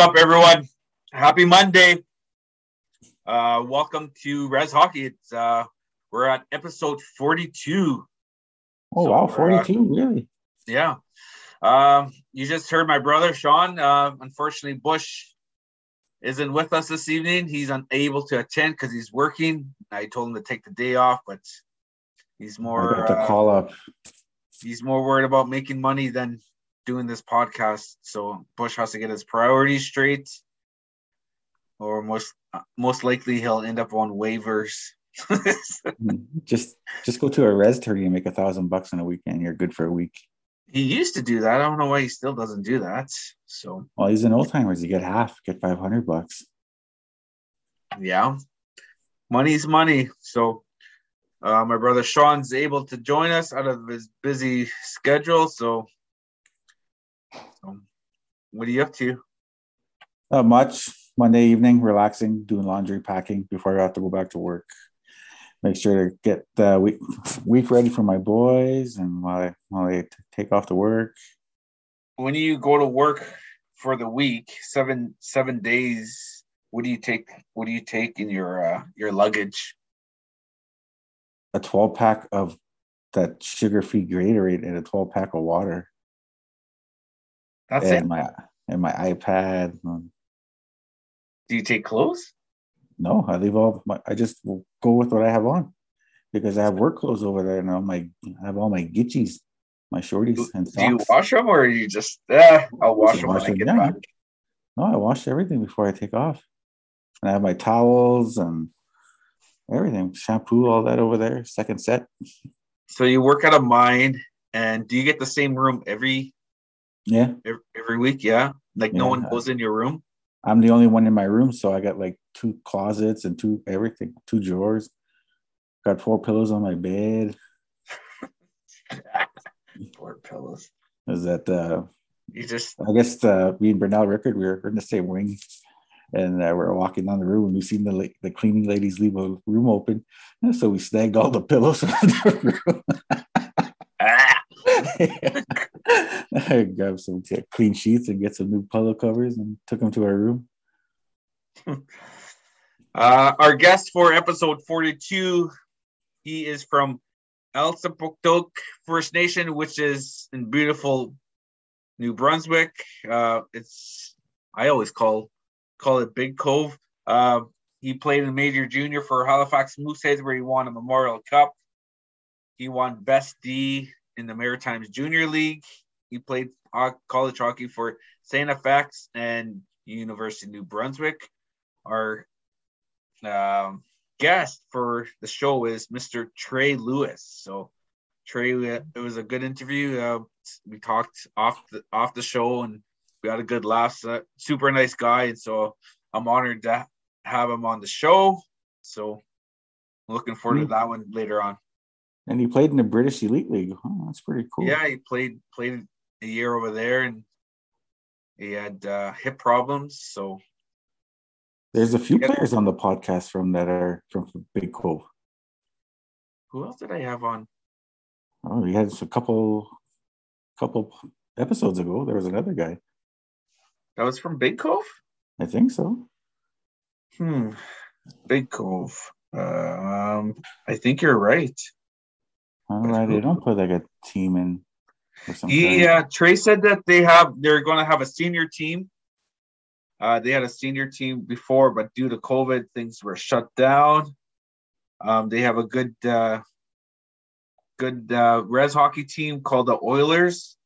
Up, everyone? Happy Monday. Uh, welcome to Res Hockey. It's uh, we're at episode 42. Oh So, wow, uh, 42, really? Yeah. Um, you just heard my brother Sean. Uh, unfortunately, Bush isn't with us this evening. He's unable to attend because he's working. I told him to take the day off, but he's I more got to uh, call up. he's more worried about making money than doing this podcast. So Bush has to get his priorities straight, or most most likely he'll end up on waivers. Just just go to a res tourney and make a thousand bucks in a weekend. You're good for a week. he used to do that. I don't know why he still doesn't do that. So Well, he's an old timers. You get half, get five hundred bucks. yeah, money's money. So uh, my brother Sean's able to join us out of his busy schedule. So what are you up to? Not much. Monday evening, relaxing, doing laundry, packing before I have to go back to work. Make sure to get the week week ready for my boys, and while I, while I take off to work, when you go to work for the week, seven seven days, what do you take? What do you take in your uh, your luggage? a twelve pack of that sugar free Gatorade and a twelve pack of water, That's and it. my and my iPad. Do you take clothes? No, I leave all my. I just go with what I have on because I have work clothes over there, and all my I have all my Gitchies, my shorties, and do you wash them, or you just? Eh, I'll wash Just them when wash I get back. No, I wash everything before I take off, and I have my towels and everything, shampoo, all that over there. Second set. So you work at a mine, and do you get the same room every Yeah, every, every week? Yeah, like no one goes in your room. I'm the only one in my room, so I got like two closets and two everything, two drawers. Got four pillows on my bed. four pillows. Is that uh You just I guess uh, me and Bernal Rickard, we were in the same wing, and uh, we are walking down the room, and we seen the la- the cleaning ladies leave a room open, and so we snagged all the pillows from the room. ah, I grabbed some clean sheets and get some new pillow covers, and took them to our room. Uh, our guest for episode 42, he is from Elsipogtok First Nation, which is in beautiful New Brunswick. Uh, it's I always call call it Big Cove. Uh, he played in Major Junior for Halifax Mooseheads, where he won a Memorial Cup. He won Best D in the Maritimes Junior League. He played college hockey for St. FX and University of New Brunswick. Our um, guest for the show is Mr. Trey Lewis. So Trey, it was a good interview. Uh, we talked off the off the show and we had a good laugh. So, super nice guy, and so I'm honored to have him on the show. So looking forward to Mm. that one later on. And he played in the British Elite League. Oh, that's pretty cool. Yeah, he played played a year over there, and he had uh, hip problems. So There's a few Yeah. players on the podcast from that are from Big Cove. who else did I have on? Oh, he had a couple, couple episodes ago. There was another guy. That was from Big Cove. I think so. Hmm. Big Cove. Um, I think you're right. All But they don't put like a team in He uh, Trey said that they have they're going to have a senior team. Uh, they had a senior team before, but due to COVID, things were shut down. Um, they have a good uh, good uh, res hockey team called the Oilers.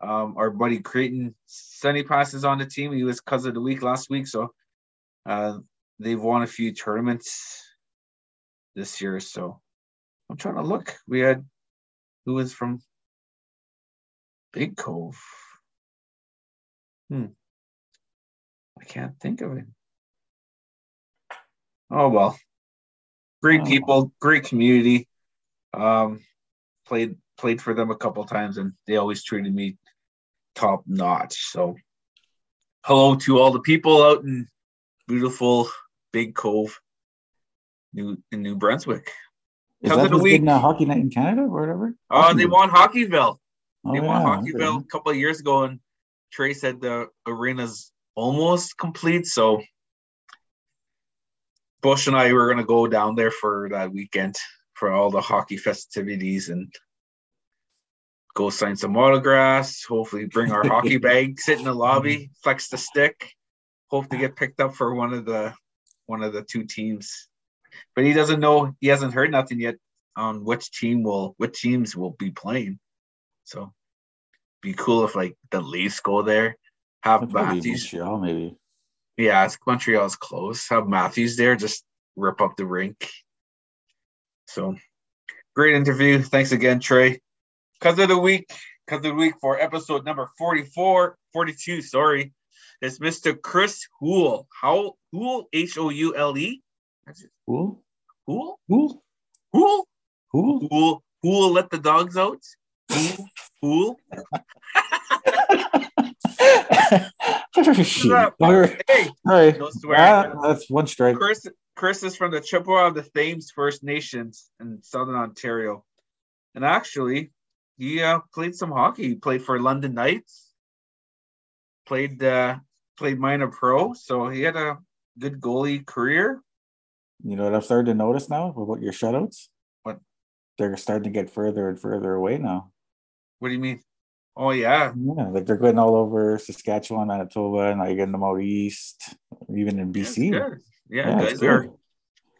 Um, our buddy Creighton Sunny passes on the team. He was cousin of the week last week, so uh, they've won a few tournaments this year. So I'm trying to look. We had who was from Big Cove. Hmm. I can't think of it. Oh well. Great people, great community. Um played played for them a couple times and they always treated me top notch. So hello to all the people out in beautiful Big Cove, New in New Brunswick. Is Cousin that of week. been uh, Hockey Night in Canada or whatever? Oh, they Hockeyville. won Hockeyville. Oh, They won yeah, Hockeyville okay. a couple of years ago, and Trey said the arena's almost complete. So Bush and I were going to go down there for that weekend for all the hockey festivities and go sign some autographs. Hopefully, bring our hockey bag, sit in the lobby, mm-hmm. flex the stick. Hope to get picked up for one of the one of the two teams. But he doesn't know. He hasn't heard nothing yet on which team will which teams will be playing. So, be cool if like the Leafs go there. Have Matthews. Montreal, maybe. Yeah, Montreal's close. Have Matthews there, just rip up the rink. So, great interview. Thanks again, Trey. Cuz of the week, cuz of the week for episode number 44, 42, sorry, is Mr. Chris Houle. How Houle? H O U L E. Houle? Who? Houle? Who? Houle? Houle let the dogs out? Houle? Houle? hey, Hey, no swearing. ah, that's one strike. Chris, Chris is from the Chippewa of the Thames First Nations in Southern Ontario. And actually, he uh, played some hockey. He played for London Knights, played uh, played minor pro. So he had a good goalie career. You know what I've started to notice now about your shutouts? What? They're starting to get further and further away now. What do you mean? Oh, yeah. Yeah, like they're going all over Saskatchewan, Manitoba, and now you're getting them out east, even in BC. Yeah, Yeah, guys are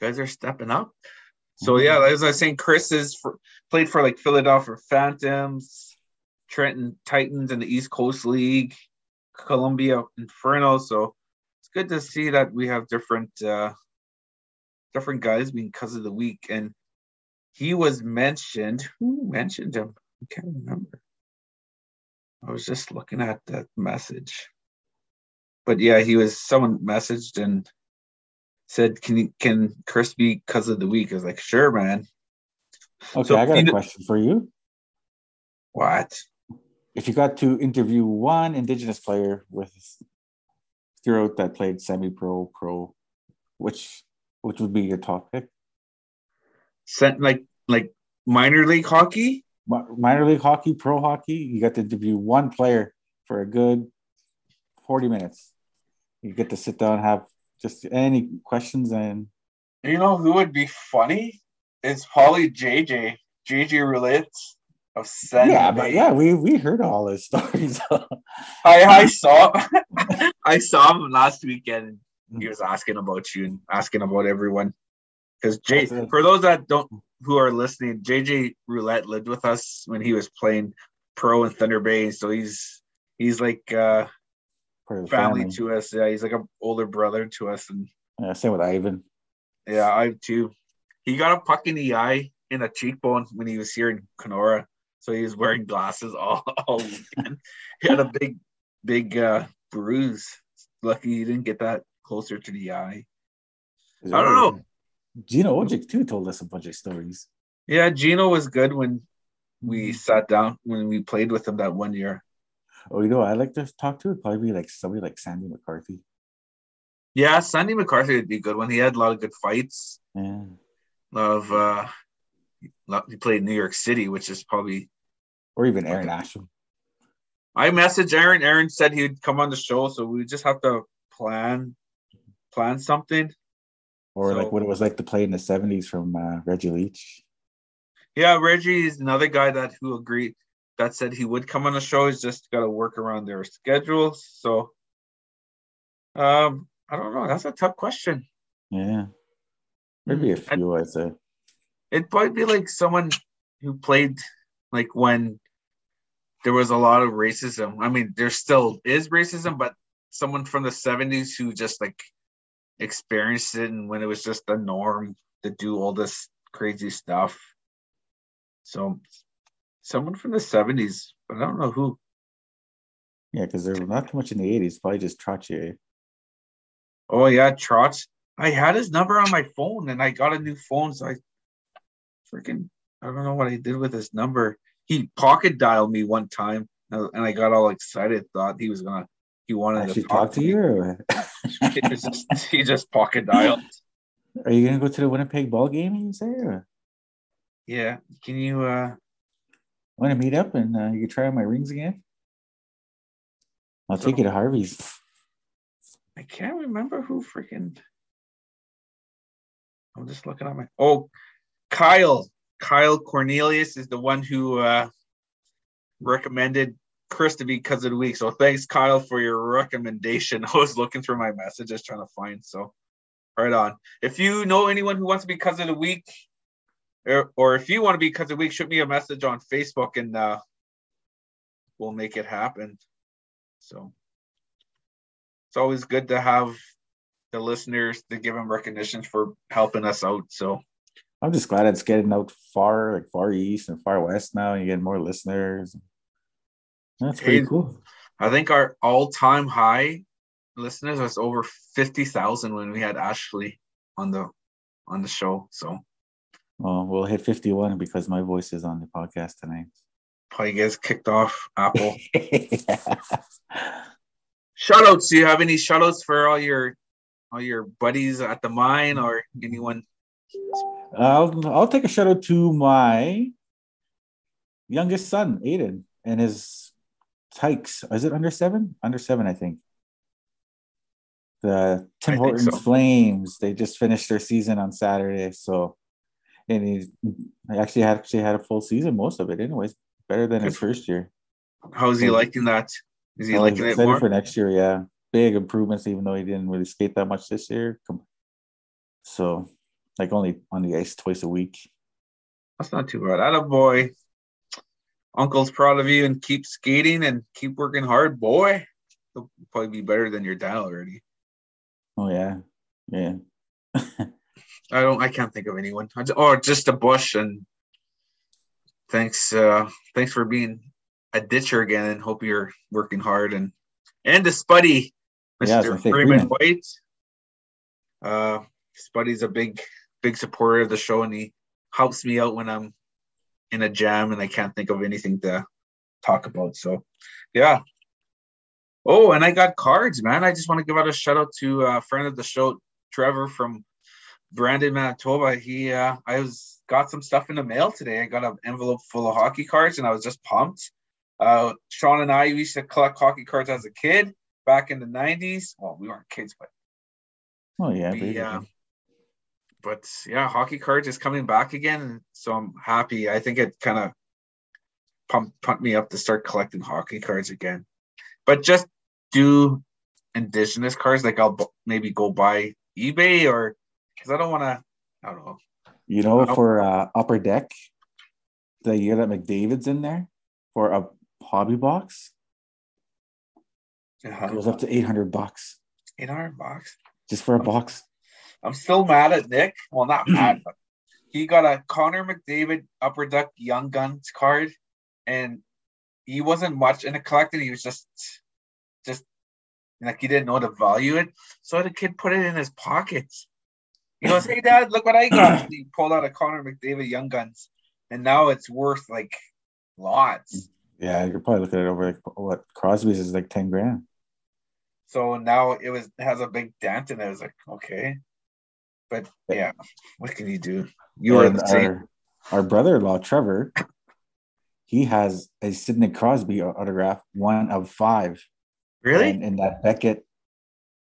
guys are stepping up. So Mhm. yeah, as I was saying, Chris is for, played for like Philadelphia Phantoms, Trenton Titans in the East Coast League, Columbia Inferno. So it's good to see that we have different uh different guys being because of the week. And he was mentioned. Who mentioned him? I can't remember. I was just looking at that message. But yeah, he was someone messaged and said, "Can you can Chris be because of the week?" I was like, "Sure, man." Okay, So, I got a question for you. What? If you got to interview one Indigenous player with throughout that played semi-pro, pro, which which would be your top pick? Sent like like minor league hockey? Mi- Minor league hockey, pro hockey. You got to interview one player for a good forty minutes. You get to sit down, have just any questions, and You know who would be funny? It's probably JJ. JJ Roulette of San yeah, but yeah, we we heard all his stories. I, I saw I saw him last weekend he was asking about you and asking about everyone. Because Jay for those that don't who are listening, JJ Roulette lived with us when he was playing pro in Thunder Bay. So he's he's like uh family, family. to us. Yeah, he's like an older brother to us. And Yeah, same with Ivan. yeah, I too. He got a puck in the eye in a cheekbone when he was here in Kenora. So he was wearing glasses all, all weekend. he had a big, big uh, bruise. Lucky he didn't get that closer to the eye. I don't know. Gino Odjick too told us a bunch of stories. Yeah, Gino was good when we Mm-hmm. sat down when we played with him that one year. Oh, you know, I like to talk to probably like somebody like Sandy McCarthy. Yeah, Sandy McCarthy would be good when he had a lot of good fights. Yeah, A lot of uh, lot- he played in New York City, which is probably or even Aaron Asham. I messaged Aaron. Aaron said he would come on the show, so we just have to plan plan something. Or So- like what it was like to play in the seventies from uh, Reggie Leach. Yeah, Reggie is another guy that who agreed that said he would come on the show. He's just got to work around their schedules. So, um, I don't know. That's a tough question. Yeah, maybe a Mm, I- few. I'd say. It'd probably be like someone who played like when there was a lot of racism. I mean, there still is racism, but someone from the '70s who just like experienced it and when it was just the norm to do all this crazy stuff. So, someone from the '70s, but I don't know who. Yeah, because there was not too much in the eighties. Probably just Trottier. Oh yeah, Trotz. I had his number on my phone and I got a new phone, so I freaking I don't know what I did with his number. He pocket dialed me one time uh, and I got all excited, thought he was gonna he wanted Actually, to talk to me. you. He just, he just pocket dialed. Are you gonna go to the Winnipeg ball game? You say, or Yeah. Can you uh want to meet up and uh, you can try on my rings again? I'll take you to Harvey's. I can't remember who freaking. I'm just looking at my. Oh, Kyle. Kyle Cornelius is the one who uh, recommended Chris to be cousin of the week. So thanks, Kyle, for your recommendation. I was looking through my messages trying to find. So right on. If you know anyone who wants to be cousin of the week, or, or if you want to be cousin of the week, shoot me a message on Facebook and uh, we'll make it happen. So it's always good to have the listeners to give them recognition for helping us out. So I'm just glad it's getting out far, like far east and far west now. And you get more listeners. That's pretty cool. I think our all-time high listeners was over fifty thousand when we had Ashley on the on the show. So, well, we'll hit fifty-one because my voice is on the podcast tonight. Probably gets kicked off Apple. Shoutouts. Do you have any shoutouts for all your all your buddies at the mine or anyone? I'll I'll take a shout out to my youngest son, Aiden, and his Tykes. Is it under seven? Under seven, I think. The Tim I Hortons so. Flames. They just finished their season on Saturday, so and he actually had actually had a full season, most of it, anyways. Better than his first year. How's he liking that? Is he oh, liking it more for next year? Yeah, big improvements, even though he didn't really skate that much this year. So, like only on the ice twice a week. That's not too bad. a boy. Uncle's proud of you and keep skating and keep working hard, boy. He'll probably be better than your dad already. Oh yeah, yeah. I don't. I can't think of anyone. oh, just a bush. And thanks. Uh, thanks for being a ditcher again. And hope you're working hard. And and to Spuddy, Mr. Yeah, Freeman White. Uh, Spuddy's a big, big supporter of the show, and he helps me out when I'm in a jam and I can't think of anything to talk about. So, yeah. Oh, and I got cards, man. I just want to give out a shout out to a friend of the show, Trevor from Brandon, Manitoba. He, uh, I was got some stuff in the mail today. I got an envelope full of hockey cards, and I was just pumped. Uh, Sean and I used to collect hockey cards as a kid back in the '90s. Well, we weren't kids, but oh yeah, we, uh, but yeah, hockey cards is coming back again, so I'm happy. I think it kind of pumped pumped me up to start collecting hockey cards again. But just do indigenous cards, like I'll maybe go buy eBay or because I don't want to. I don't know. You know, for uh, upper deck, the year that McDavid's in there for a hobby box, uh-huh. goes up to eight hundred bucks. Eight hundred bucks just for a box. I'm still mad at Nick. Well, not mad, but he got a Connor McDavid Upper Deck Young Guns card, and he wasn't much in a collecting. He was just, just like he didn't know to value it. So the kid put it in his pockets. He goes, "Hey, Dad, look what I got!" And he pulled out a Connor McDavid Young Guns, and now it's worth like lots. Yeah, you're probably looking at it over like what Crosby's is like ten grand. So now it was has a big dent, and I was like, okay. But yeah, what can you do? You and are the same. Our, our brother-in-law Trevor, he has a Sidney Crosby autograph, one of five. Really? And in that Beckett,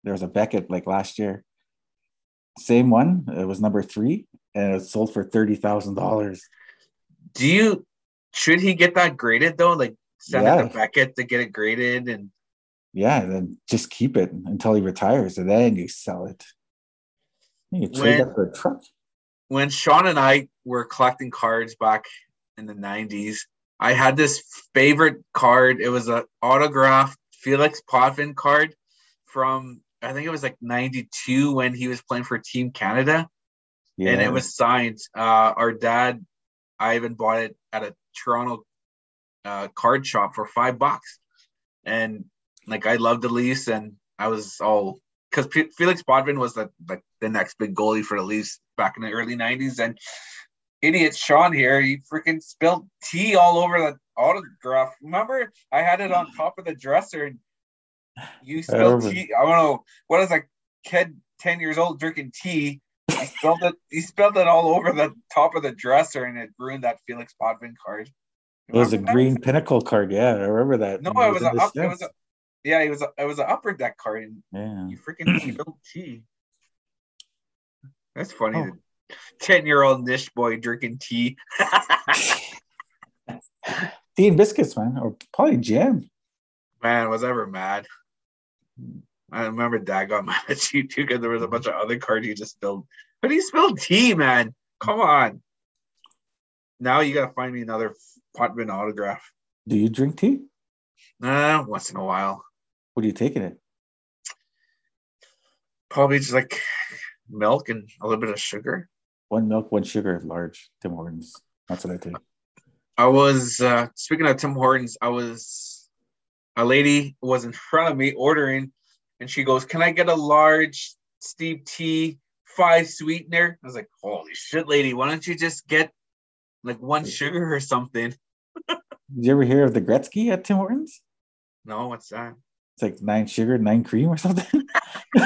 there was a Beckett like last year. Same one. It was number three, and it sold for thirty thousand dollars. Do you? Should he get that graded though? Like send yeah. it to Beckett to get it graded and. Yeah, then just keep it until he retires, and then you sell it. You trade when, that for a truck. When Sean and I were collecting cards back in the 90s, I had this favorite card. It was an autographed Felix Potvin card from I think it was like 92 when he was playing for Team Canada. Yeah. And it was signed. Uh, our dad, Ivan, bought it at a Toronto uh, card shop for five bucks. And like I loved the Leafs and I was all because P- Felix Potvin was the like the next big goalie for the Leafs back in the early '90s, and idiot Sean here, he freaking spilled tea all over the autograph. Remember, I had it on top of the dresser, and you spilled I tea. I don't know what is a kid ten years old drinking tea. He spilled it. He spilled it all over the top of the dresser, and it ruined that Felix Potvin card. It was a green pinnacle card. Yeah, I remember that. No, it was, a, up, it was a Yeah, it was a, it was an upper deck card, and Yeah. you freaking spilled tea. That's funny. Oh. Ten year old Nish boy drinking tea. Tea and biscuits, man, or probably jam. Man, was I ever mad. I remember Dad got mad at you too because there was a bunch of other cards you just spilled. But he spilled tea, man. Come on. Now you gotta find me another Potvin autograph. Do you drink tea? Uh, once in a while. What do you taking it? Probably just like milk and a little bit of sugar. One milk, one sugar, large Tim Hortons. That's what I take. I was uh speaking of Tim Hortons, I was a lady was in front of me ordering and she goes, Can I get a large steeped tea, five sweetener? I was like, Holy shit, lady, why don't you just get like one sugar or something? Did you ever hear of the Gretzky at Tim Hortons? No, what's that? It's like nine sugar, nine cream or something.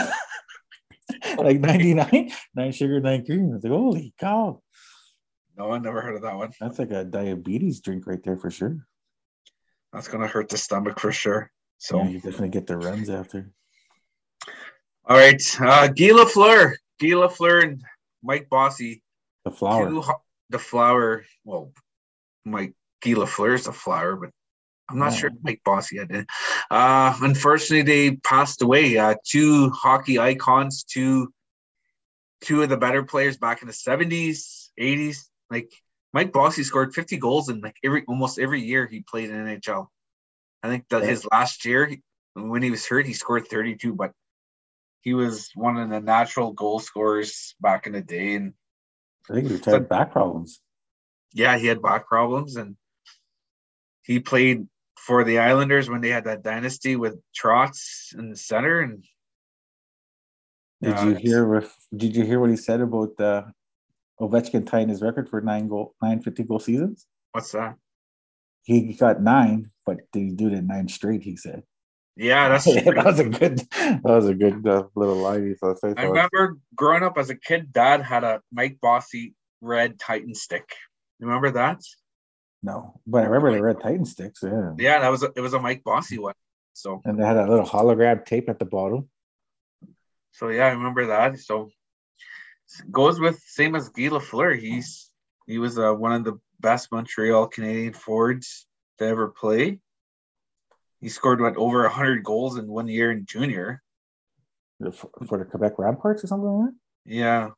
like 99, nine sugar, nine cream. It's like, holy cow. No, I never heard of that one. That's like a diabetes drink right there for sure. That's gonna hurt the stomach for sure. So Yeah, you definitely get the runs after. all right. Uh Guy Lafleur. Guy Lafleur and Mike Bossy. The flour. Two the flower. Well, Mike Gila Guy is the flower, but I'm not Oh. sure Mike Bossy had it. Uh, unfortunately, they passed away. Uh, two hockey icons, two two of the better players back in the 70s, 80s. Like Mike Bossy scored 50 goals in like every almost every year he played in NHL. I think that Yeah. his last year when he was hurt, he scored 32, but he was one of the natural goal scorers back in the day. And I think he retired back problems. yeah, he had back problems and he played for the Islanders when they had that dynasty with Trotz in the center. And Did Yeah, you hear? Did you hear what he said about uh, Ovechkin tying his record for nine goal, nine fifty goal seasons? what's that? He got nine, but did he do it in nine straight? He said. Yeah, that's that was a good. That was a good uh, little line. He thought. I remember growing up as a kid, dad had a Mike Bossy red Titan stick. Remember that? No, but I remember the red Titan sticks. Yeah, Yeah, that was a, it was a Mike Bossy one. So and they had a little hologram tape at the bottom. so yeah, I remember that. So goes with same as Guy Lafleur. He's he was uh, one of the best Montreal Canadian forwards to ever play. He scored what over hundred goals in one year in junior. for, for the Quebec Ramparts or something like that. Yeah,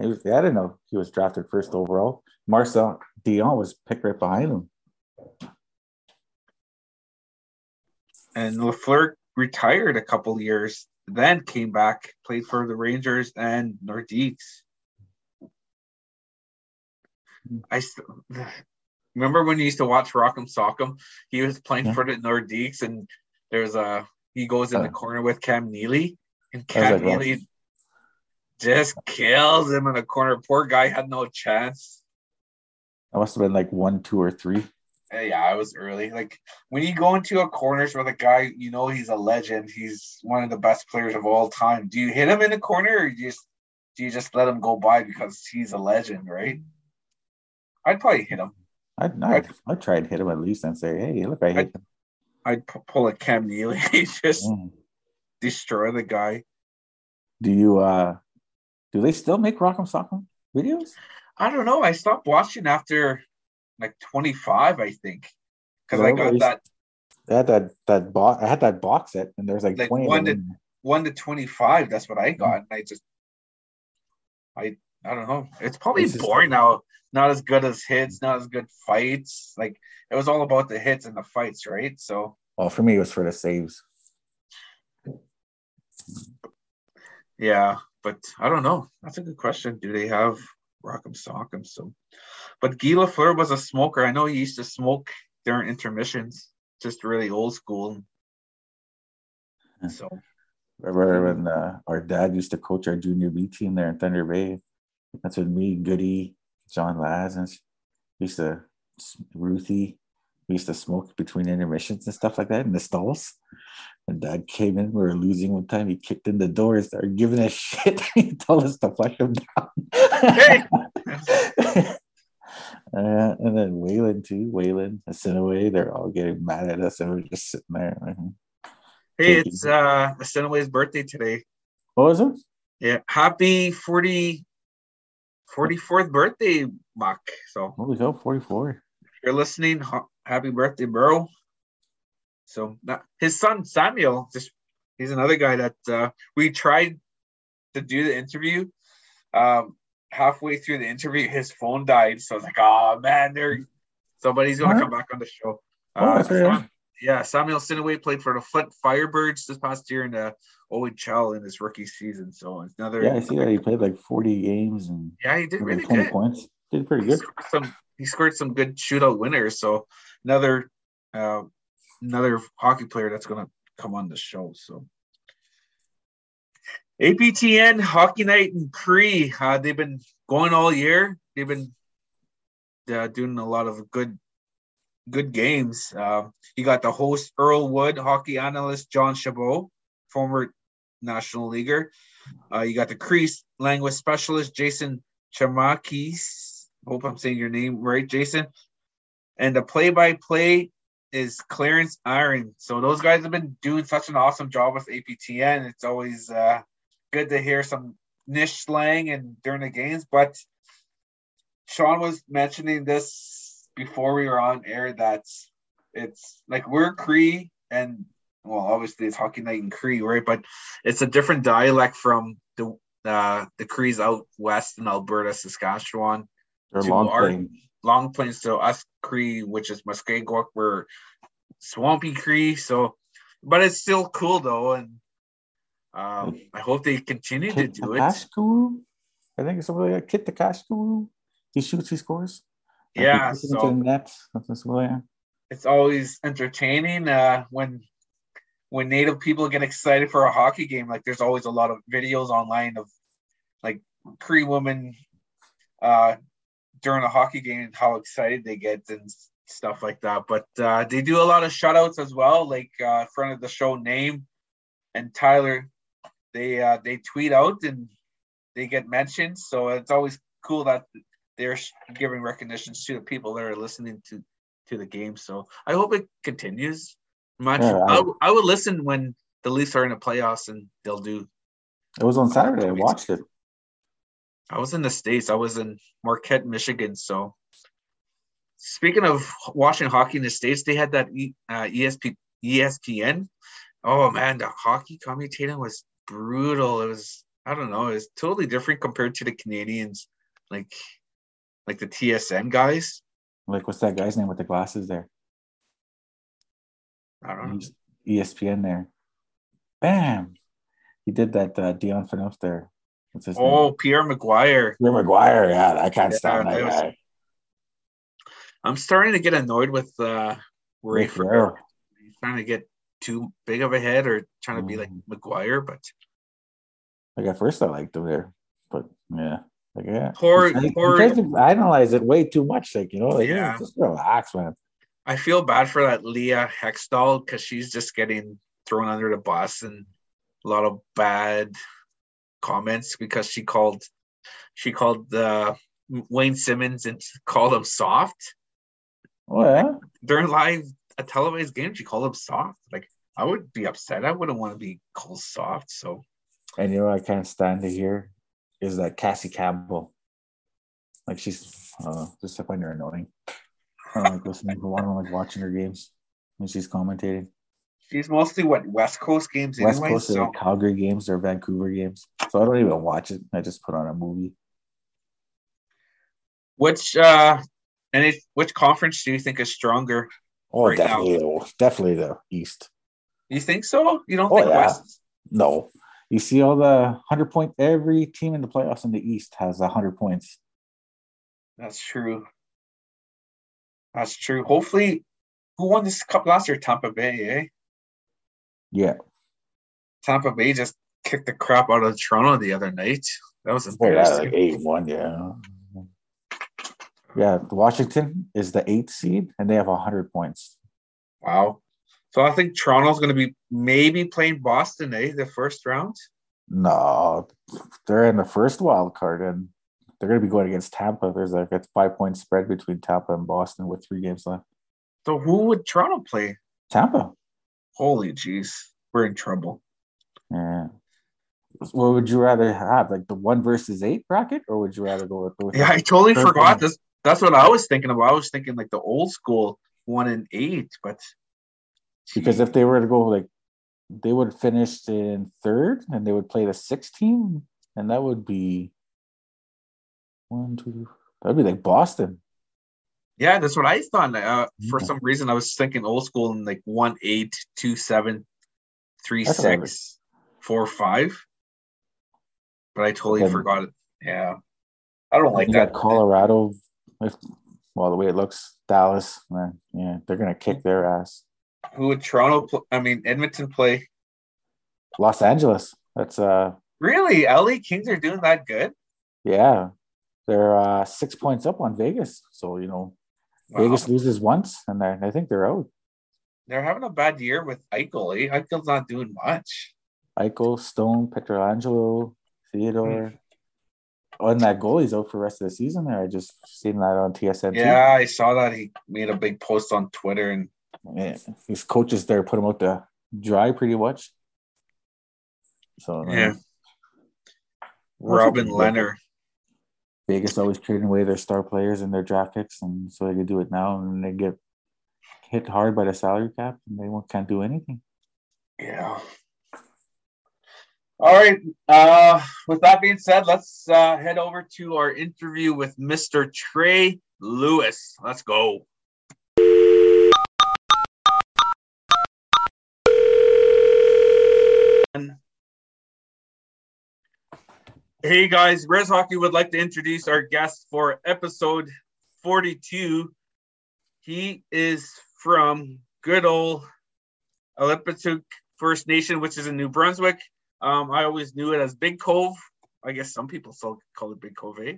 It was, I didn't know he was drafted first overall. Marcel Dionne was picked right behind him. and Lafleur retired a couple years, then came back, played for the Rangers and Nordiques. I remember when you used to watch Rock'em Sock'em. He was playing Yeah. for the Nordiques, and there's a he goes in the Uh. corner with Cam Neely, and Cam like, Neely just kills him in the corner. Poor guy had no chance. That must have been like one, two, or three. Yeah, I was early. Like when you go into a corners with a guy, you know he's a legend. He's one of the best players of all time. Do you hit him in the corner, or you just do you just let him go by because he's a legend, right? I'd probably hit him. I'd, I'd, I'd try and hit him at least and say, hey, look, I hit him. I'd pu- pull a Cam Neely, just Mm. destroy the guy. Do you, uh, do they still make Rock'em Sock'em videos? I don't know. I stopped watching after like 25, I think, because I got that They had that, that box, I had that box set and there's like, Like 20 one them. one to 25. That's what I mm-hmm. got, and I just, I, I don't know. It's probably It's just- boring now. Not as good as hits, not as good fights. Like it was all about the hits and the fights, right? So Well, for me, it was for the saves. yeah, but I don't know. That's a good question. Do they have Rock'em Sock'em? So, but Guy Lafleur was a smoker. I know he used to smoke during intermissions, just really old school. So Remember when uh, our dad used to coach our junior B team there in Thunder Bay? That's when me, Goody, John Laz, and used to Ruthie. We used to smoke between intermissions and stuff like that in the stalls. And dad came in, we were losing one time. He kicked in the door and started giving us shit. he told us to flush him down. Hey! Uh, and then Waylon too, Waylon, Asinaway, they're all getting mad at us, and we're just sitting there. like, Hey, it's uh Assiniboi's birthday today. What was it? Yeah, happy 40 44th birthday, Mark. So Holy cow, 44. if you're listening, ha- happy birthday, bro. So that, his son Samuel, just he's another guy that uh, we tried to do the interview. Um, halfway through the interview, his phone died. So I was like, oh man, there. somebody's gonna Huh? come back on the show. Oh, Uh, yeah. Sam- yeah, Samuel Sinaway played for the Flint Firebirds this past year in the OHL in his rookie season. So another. Yeah, I see that he played like 40 games and Yeah, he did really 20 good. points. Did pretty He good. scored some he scored some good shootout winners. So another uh, another hockey player that's gonna come on the show. So APTN Hockey Night in Cree. Uh, they've been going all year. They've been uh, doing a lot of good good games. Uh, you got the host Earl Wood, hockey analyst John Chabot, former national leaguer. Uh, you got the Crease language specialist Jason Chamakese. Hope I'm saying your name right, Jason. And the play-by-play is Clarence Iron. So those guys have been doing such an awesome job with APTN. It's always uh, good to hear some niche slang and during the games. But Sean was mentioning this before we were on air that it's like we're Cree and well, obviously it's Hockey Night in Cree, right? But it's a different dialect from the uh, the Crees out west in Alberta, Saskatchewan, They're to long our- playing. Long Plains to us Cree, which is Muskegowuk, we're Swampy Cree. So, but it's still cool though, and um, I hope they continue to Kit do it. I think it's something like. Kit Takashkuru. He shoots, he scores. Yeah, so net. It's always entertaining uh, when when native people get excited for a hockey game. Like there's always a lot of videos online of like Cree women uh, during a hockey game and how excited they get and stuff like that. But uh, they do a lot of shutouts as well, like uh, friend of the show name and Tyler. They uh, they tweet out and they get mentioned, so it's always cool that they're giving recognitions to the people that are listening to to the game. So I hope it continues. Much Yeah, I- I, w- I would listen when the Leafs are in the playoffs and they'll do. It was on Saturday. I watched it. I was in the states. I was in Marquette, Michigan. So speaking of watching hockey in the states, they had that e, uh, ESP, ESPN. Oh man, the hockey commentating was brutal. It was I don't know. It was totally different compared to the Canadians, like like the TSN guys. Like, what's that guy's name with the glasses there? I don't know. ESPN there. Bam. He did that uh, Dion Phaneuf there. Oh, name? Pierre McGuire. Pierre McGuire. Yeah, I can't Yeah, stand that was- guy. I'm starting to get annoyed with uh Ray. Ferraro. He's trying to get too big of a head or trying to be like Mm. McGuire, but Like at first I liked him there, but yeah, like yeah. Poor- he poor- analyze it way too much. Like you know, like Yeah. yeah, just relax, man. I feel bad for that Leah Hextall because she's just getting thrown under the bus and a lot of bad comments because she called she called uh, Wayne Simmonds and called him soft Oh yeah, during live a televised game. She called him soft. Like I would be upset. I wouldn't want to be called soft. So and you know what I can't stand to hear is that Cassie Campbell. Like she's uh, just I find her annoying. I don't like listening to one. I like watching her games when she's commentating. she's mostly what West Coast games West anyway. Coast so Calgary games or Vancouver games, so I don't even watch it. I just put on a movie. which uh and it, which conference do you think is stronger? Oh, Right definitely, the, definitely the East. You think so? You don't Oh, think yeah. West? No, you see all the hundred point. Every team in the playoffs in the East has a hundred points. That's true. That's true. Hopefully, who won this cup last year? Tampa Bay, eh? Yeah, Tampa Bay just kicked the crap out of Toronto the other night. That was yeah, embarrassing. like eight one. Yeah, yeah. Washington is the eighth seed, and they have hundred points. Wow. So I think Toronto's going to be maybe playing Boston, eh? The first round. No, they're in the first wild card, and they're going to be going against Tampa. There's like a five point spread between Tampa and Boston with three games left. So who would Toronto play? Tampa. Holy jeez. we're in trouble. Yeah. What would you rather have, like the one versus eight bracket, or would you rather go with? with yeah, I totally forgot this. That's what I was thinking about. I was thinking like the old school one and eight, but because if they were to go like, they would finish in third, and they would play the sixth team, and that would be one, two. That'd be like Boston. Yeah, that's what I thought. Uh, for some reason, I was thinking old school and like one eight, two seven, three that's six, four five. But I totally then, forgot it. Yeah, I don't like that. Colorado, if, well, the way it looks, Dallas, man, yeah, they're gonna kick their ass. Who would Toronto? Pl- I mean, Edmonton play? Los Angeles. That's uh. Really, LA Kings are doing that good. Yeah, they're uh, six points up on Vegas. So you know, wow. Vegas loses once, and I think they're out. They're having a bad year with Eichel. Eh? Eichel's not doing much. Eichel, Stone, Pietrangelo, Theodore. Hmm. Oh, and that goalie's out for the rest of the season. There, I just seen that on TSN. Yeah, I saw that. He made a big post on Twitter, and yeah, his coaches there put him out to dry pretty much. So uh, yeah, Robin Lehner. Vegas always trading away their star players and their draft picks, and so they could do it now, and they get hit hard by the salary cap, and they can't do anything. Yeah. All right. Uh, with that being said, let's uh, head over to our interview with Mr. Trey Lewis. Let's go. Hey guys, Res Hockey would like to introduce our guest for episode 42. He is from good old Elsipogtok First Nation, which is in New Brunswick. Um, I always knew it as Big Cove. I guess some people still call it Big Cove, eh?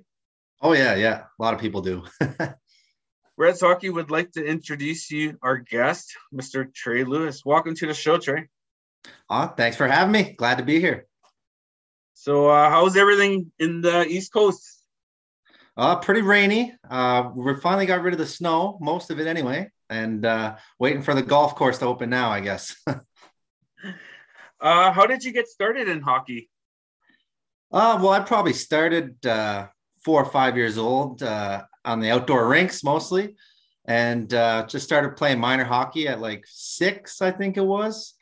Oh, yeah, yeah. A lot of people do. Res Hockey would like to introduce you, our guest, Mr. Trey Lewis. Welcome to the show, Trey. Oh, thanks for having me. Glad to be here. So, uh, how's everything in the East Coast? Uh, pretty rainy. Uh, we finally got rid of the snow, most of it anyway, and uh, waiting for the golf course to open now, I guess. uh, how did you get started in hockey? Uh, well, I probably started uh, four or five years old uh, on the outdoor rinks mostly, and uh, just started playing minor hockey at like six, I think it was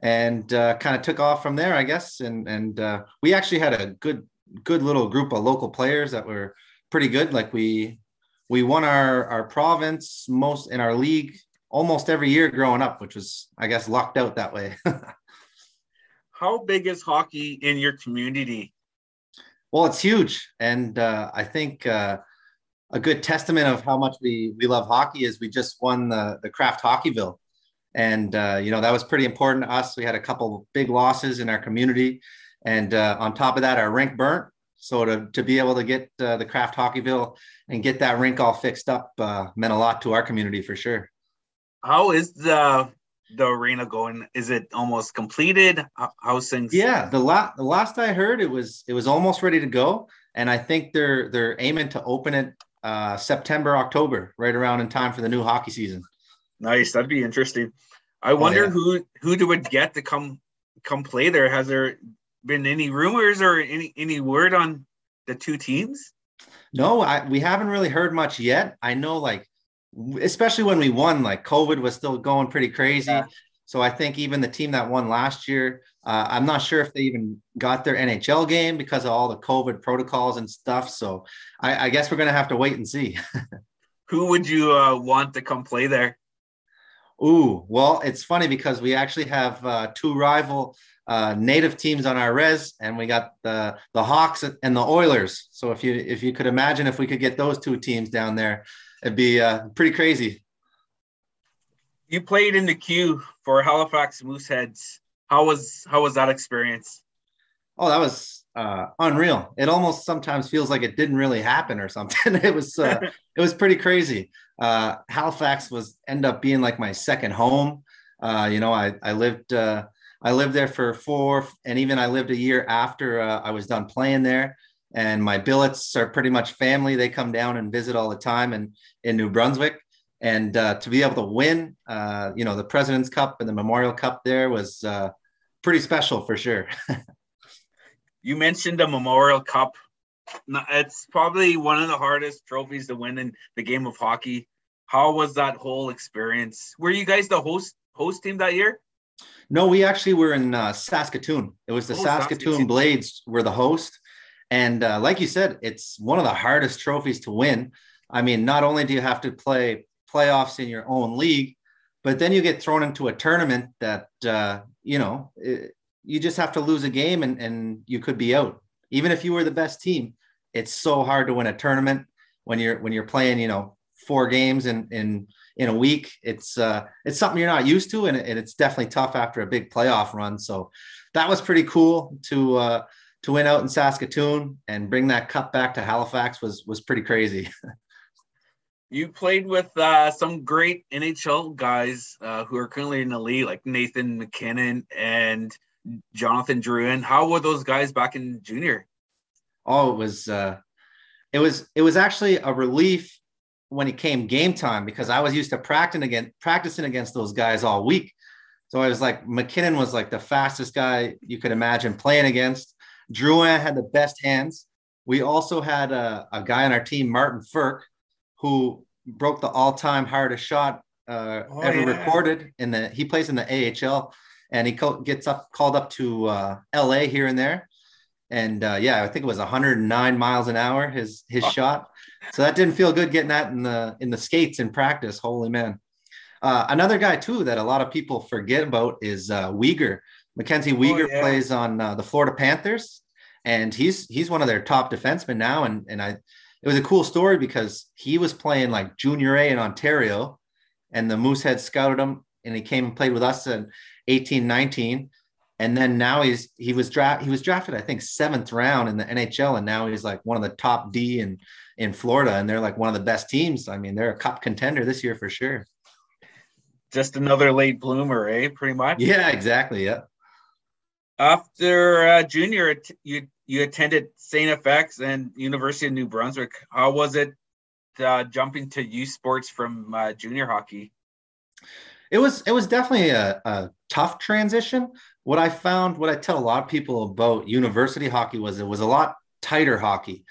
and uh, kind of took off from there, I guess. And and uh, we actually had a good good little group of local players that were pretty good. Like we we won our our province most in our league almost every year growing up, which was I guess locked out that way. How big is hockey in your community? Well, it's huge, and uh, I think. Uh, a good testament of how much we, we love hockey is we just won the, the Kraft Hockeyville and uh, you know that was pretty important to us. We had a couple big losses in our community, and uh, on top of that, our rink burnt. So to, to be able to get uh, the Kraft Hockeyville and get that rink all fixed up uh, meant a lot to our community for sure. How is the the arena going? Is it almost completed? How's things? Yeah, the last the last I heard, it was it was almost ready to go, and I think they're they're aiming to open it uh, September October, right around in time for the new hockey season. Nice. That'd be interesting. I wonder oh, yeah. who who do would get to come come play there. Has there been any rumors or any any word on the two teams? No, I, we haven't really heard much yet. I know, like, especially when we won, like, COVID was still going pretty crazy. Yeah. So I think even the team that won last year, uh, I'm not sure if they even got their NHL game because of all the COVID protocols and stuff. So I, I guess we're gonna have to wait and see. Who would you uh, want to come play there? Ooh, well, it's funny because we actually have uh, two rival uh, native teams on our res, and we got the the Hawks and the Oilers. So if you if you could imagine if we could get those two teams down there, it'd be uh, pretty crazy. You played in the Q for Halifax Mooseheads. How was how was that experience? Oh, that was uh, unreal. It almost sometimes feels like it didn't really happen or something. it was uh, it was pretty crazy uh, Halifax was end up being like my second home. Uh, you know, I I lived uh, I lived there for four, and even I lived a year after uh, I was done playing there. And my billets are pretty much family. They come down and visit all the time, and in New Brunswick. And uh, to be able to win, uh, you know, the President's Cup and the Memorial Cup there was pretty special for sure. you mentioned the Memorial Cup. It's probably one of the hardest trophies to win in the game of hockey. How was that whole experience? Were you guys the host host team that year? No, we actually were in uh, Saskatoon. It was the oh, Saskatoon, Saskatoon, Blades were the host, and uh, like you said, it's one of the hardest trophies to win. I mean, not only do you have to play playoffs in your own league, but then you get thrown into a tournament that uh, you know it, you just have to lose a game and, and you could be out. Even if you were the best team, it's so hard to win a tournament when you're when you're playing, you know, four games in in in a week. It's uh it's something you're not used to, and, and it's definitely tough after a big playoff run. So that was pretty cool to uh to win out in Saskatoon and bring that cup back to Halifax was was pretty crazy. you played with uh, some great NHL guys uh, who are currently in the league, like Nathan MacKinnon and Jonathan Drouin. How were those guys back in junior? Oh, it was uh, it was it was actually a relief when it came game time because I was used to practicing against practicing against those guys all week. So I was like MacKinnon was like the fastest guy you could imagine playing against. Drouin had the best hands. We also had a, a guy on our team, Martin Frk, who broke the all-time hardest shot uh, oh, ever yeah. recorded in the. He plays in the AHL, and he co- gets up called up to uh, LA here and there. And uh, yeah, I think it was 109 miles an hour his his oh. shot. So that didn't feel good getting that in the in the skates in practice. Holy man! Uh, another guy too that a lot of people forget about is uh, Weegar. Mackenzie Weegar oh, yeah. plays on uh, the Florida Panthers, and he's he's one of their top defensemen now. And and I, it was a cool story because he was playing like junior A in Ontario, and the Moosehead scouted him, and he came and played with us in 18, 19. And then now he's he was draft he was drafted I think seventh round in the NHL, and now he's like one of the top D in in Florida, and they're like one of the best teams. I mean, they're a cup contender this year for sure. Just another late bloomer, eh? Pretty much. Yeah, exactly. Yeah. After uh, junior, you you attended St. FX and University of New Brunswick. How was it uh, jumping to U Sports from uh, junior hockey? It was it was definitely a, a tough transition. What I found, what I tell a lot of people about university hockey was it was a lot tighter hockey.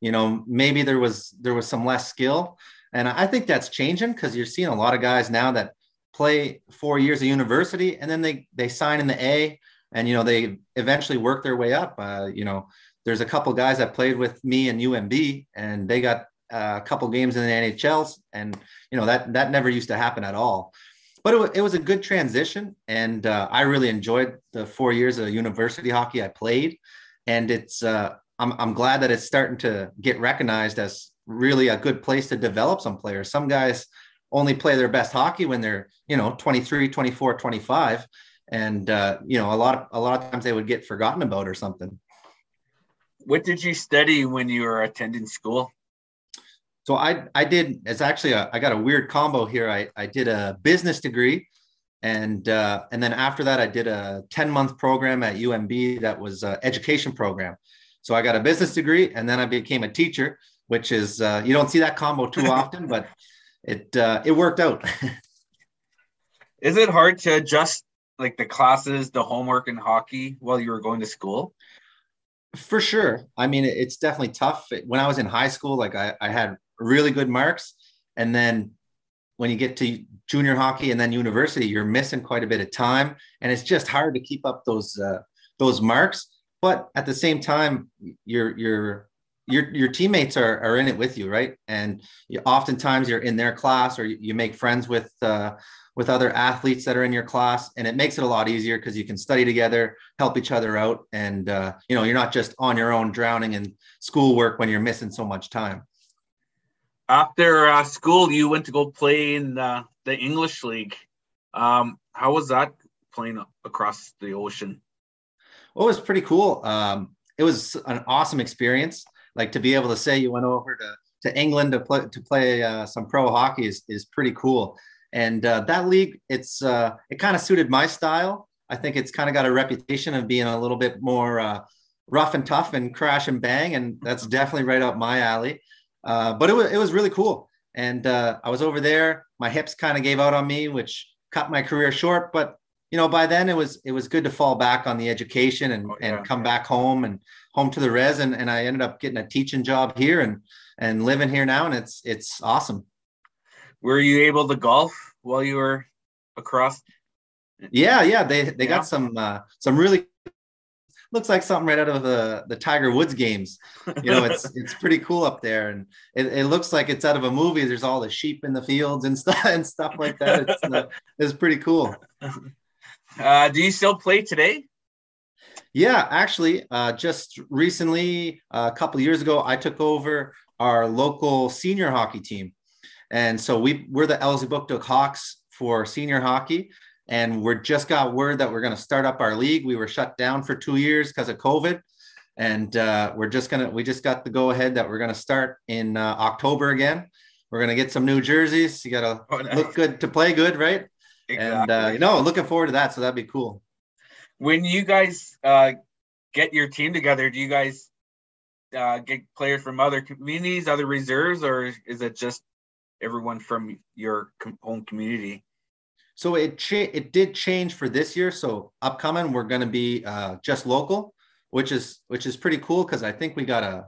You know, maybe there was there was some less skill, and I think that's changing because you're seeing a lot of guys now that play four years of university and then they they sign in the A and you know they eventually work their way up. Uh, you know, there's a couple guys that played with me in UNB and they got uh, a couple games in the NHLs, and you know that that never used to happen at all. But it, it was a good transition, and uh, I really enjoyed the four years of university hockey I played, and it's uh, I'm I'm glad that it's starting to get recognized as really a good place to develop some players. Some guys only play their best hockey when they're you know 23 24 25 and uh, you know a lot of a lot of times they would get forgotten about or something. What did you study when you were attending school? So i i did it's actually a, I got a weird combo here. I i did a business degree and uh, and then after that i did a 10 month program at UNB that was an education program. So i got a business degree and then i became a teacher which is uh, you don't see that combo too often but it uh, it worked out. Is it hard to adjust like the classes, the homework and hockey while you were going to school? For sure. I mean, it's definitely tough. When I was in high school, like I, I had really good marks. And then when you get to junior hockey and then university, you're missing quite a bit of time. And it's just hard to keep up those uh, those marks. But at the same time, you're you're your your teammates are, are in it with you, right? And you, oftentimes you're in their class or you, you make friends with uh, with other athletes that are in your class and it makes it a lot easier because you can study together help each other out and uh, you know you're not just on your own drowning in schoolwork when you're missing so much time. After uh, school you went to go play in uh, the english league. Um, how was that playing across the ocean? Well, it was pretty cool. Um, it was an awesome experience. Like to be able to say you went over to, to england to play to play uh, some pro hockey is, is pretty cool and uh, that league, it's uh, it kind of suited my style. I think it's kind of got a reputation of being a little bit more uh, rough and tough and crash and bang, and that's definitely right up my alley. Uh, but it was it was really cool, and uh, I was over there. My hips kind of gave out on me, which cut my career short. But you know, by then it was it was good to fall back on the education and Oh, yeah, and come back home and home to the res, and and I ended up getting a teaching job here and and living here now, and it's it's awesome. Were you able to golf while you were across? Yeah, yeah, they they Yeah. got some uh, some really looks like something right out of the the Tiger Woods games. You know, it's it's pretty cool up there, and it, it looks like it's out of a movie. There's all the sheep in the fields and stuff and stuff like that. It's uh, it's pretty cool. Uh, do you still play today? Yeah, actually, uh, just recently, uh, a couple of years ago, I took over our local senior hockey team, and so we we're the Elsipogtok Hawks for senior hockey, and we're just got word that we're going to start up our league. We were shut down for two years because of COVID, and uh, we're just gonna we just got the go ahead that we're going to start in uh, October again. We're going to get some new jerseys. You got to Oh, nice. look good to play good, right? And uh, Exactly. you know, looking forward to that. So that'd be cool. when you guys uh, get your team together, do you guys uh, get players from other communities, other reserves, or is it just everyone from your home community? So it cha- it did change for this year. So upcoming, we're going to be uh, just local, which is which is pretty cool because I think we got a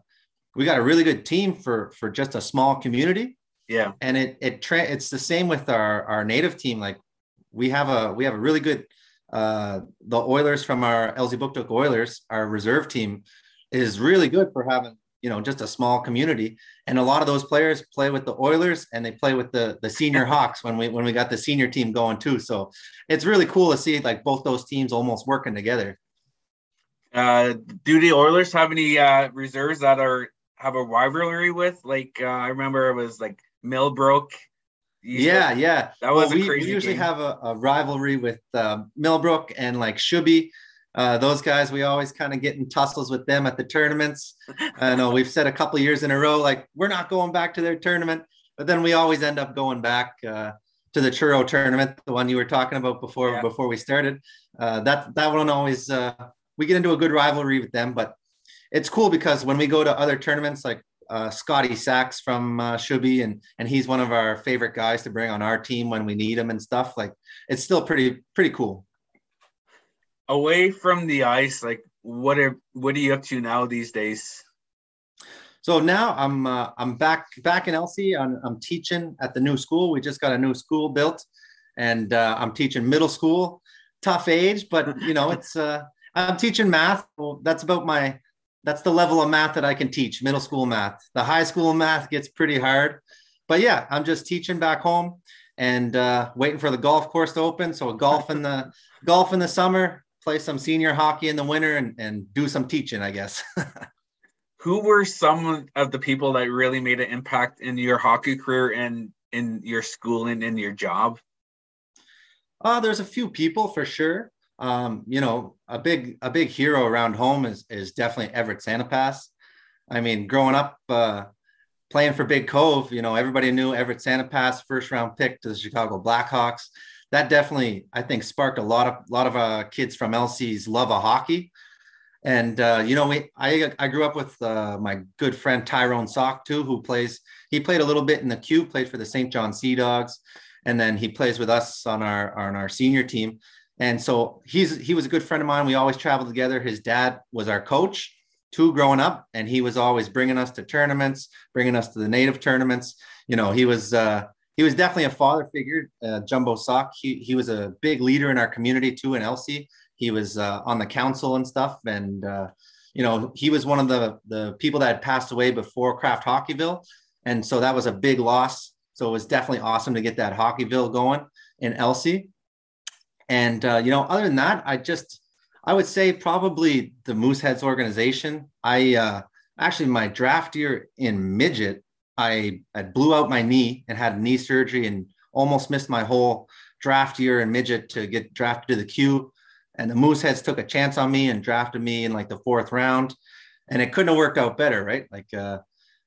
we got a really good team for for just a small community, Yeah, and it it tra- it's the same with our our native team. Like we have a we have a really good uh, the Oilers from our Elsipogtok Oilers, our reserve team, is really good for having you know just a small community and a lot of those players play with the Oilers and they play with the the senior Hawks when we when we got the senior team going too. So it's really cool to see like both those teams almost working together. Uh, do the Oilers have any uh, reserves that are have a rivalry with? Like uh, I remember it was like Millbrook. Yeah, yeah. That was a we, we usually game. have a, a rivalry with uh, Millbrook and like Shuby. Uh, those guys, we always kind of get in tussles with them at the tournaments. I know we've said a couple years in a row, like we're not going back to their tournament, but then we always end up going back uh, to the Truro tournament, the one you were talking about before Yeah. before we started. Uh, that that one always uh, we get into a good rivalry with them, but it's cool because when we go to other tournaments, like uh, Scotty Sachs from uh, Shuby, and and he's one of our favorite guys to bring on our team when we need him and stuff. Like it's still pretty pretty cool. Away from the ice. Like what are what are you up to now these days? So now I'm uh, I'm back back in Elsie. I'm, I'm teaching at the new school. We just got a new school built, and uh, I'm teaching middle school. Tough age, but you know it's uh, I'm teaching math. Well, that's about my that's the level of math that I can teach. Middle school math. The high school math gets pretty hard, but yeah, I'm just teaching back home and uh, waiting for the golf course to open. So golf in the golf in the summer, play some senior hockey in the winter, and and do some teaching, I guess. Who were some of the people that really made an impact in your hockey career and in your schooling and your job? Uh, there's a few people for sure. Um, you know, a big a big hero around home is is definitely Everett Sanipass. I mean, growing up uh, playing for Big Cove, you know, everybody knew Everett Sanipass, first round pick to the Chicago Blackhawks. That definitely, I think, sparked a lot of lot of uh, kids from LC's love of hockey. And uh, you know, we I I grew up with uh, my good friend Tyrone Sock too, who plays. He played a little bit in the Q, played for the St. John Sea Dogs, and then he plays with us on our on our senior team. And so he's he was a good friend of mine. We always traveled together. His dad was our coach too growing up, and he was always bringing us to tournaments, bringing us to the native tournaments. You know, he was uh, he was definitely a father figure. Uh, Jumbo Sock. He he was a big leader in our community too in Elsie. He was uh, on the council and stuff, and uh, you know he was one of the the people that had passed away before Kraft Hockeyville, and so that was a big loss. So it was definitely awesome to get that Hockeyville going in Elsie. And uh, you know, other than that, I just I would say probably the Mooseheads organization. I uh, actually my draft year in midget, I, I blew out my knee and had knee surgery and almost missed my whole draft year in midget to get drafted to the Q. And the Mooseheads took a chance on me and drafted me in like the fourth round. And it couldn't have worked out better, right? Like uh,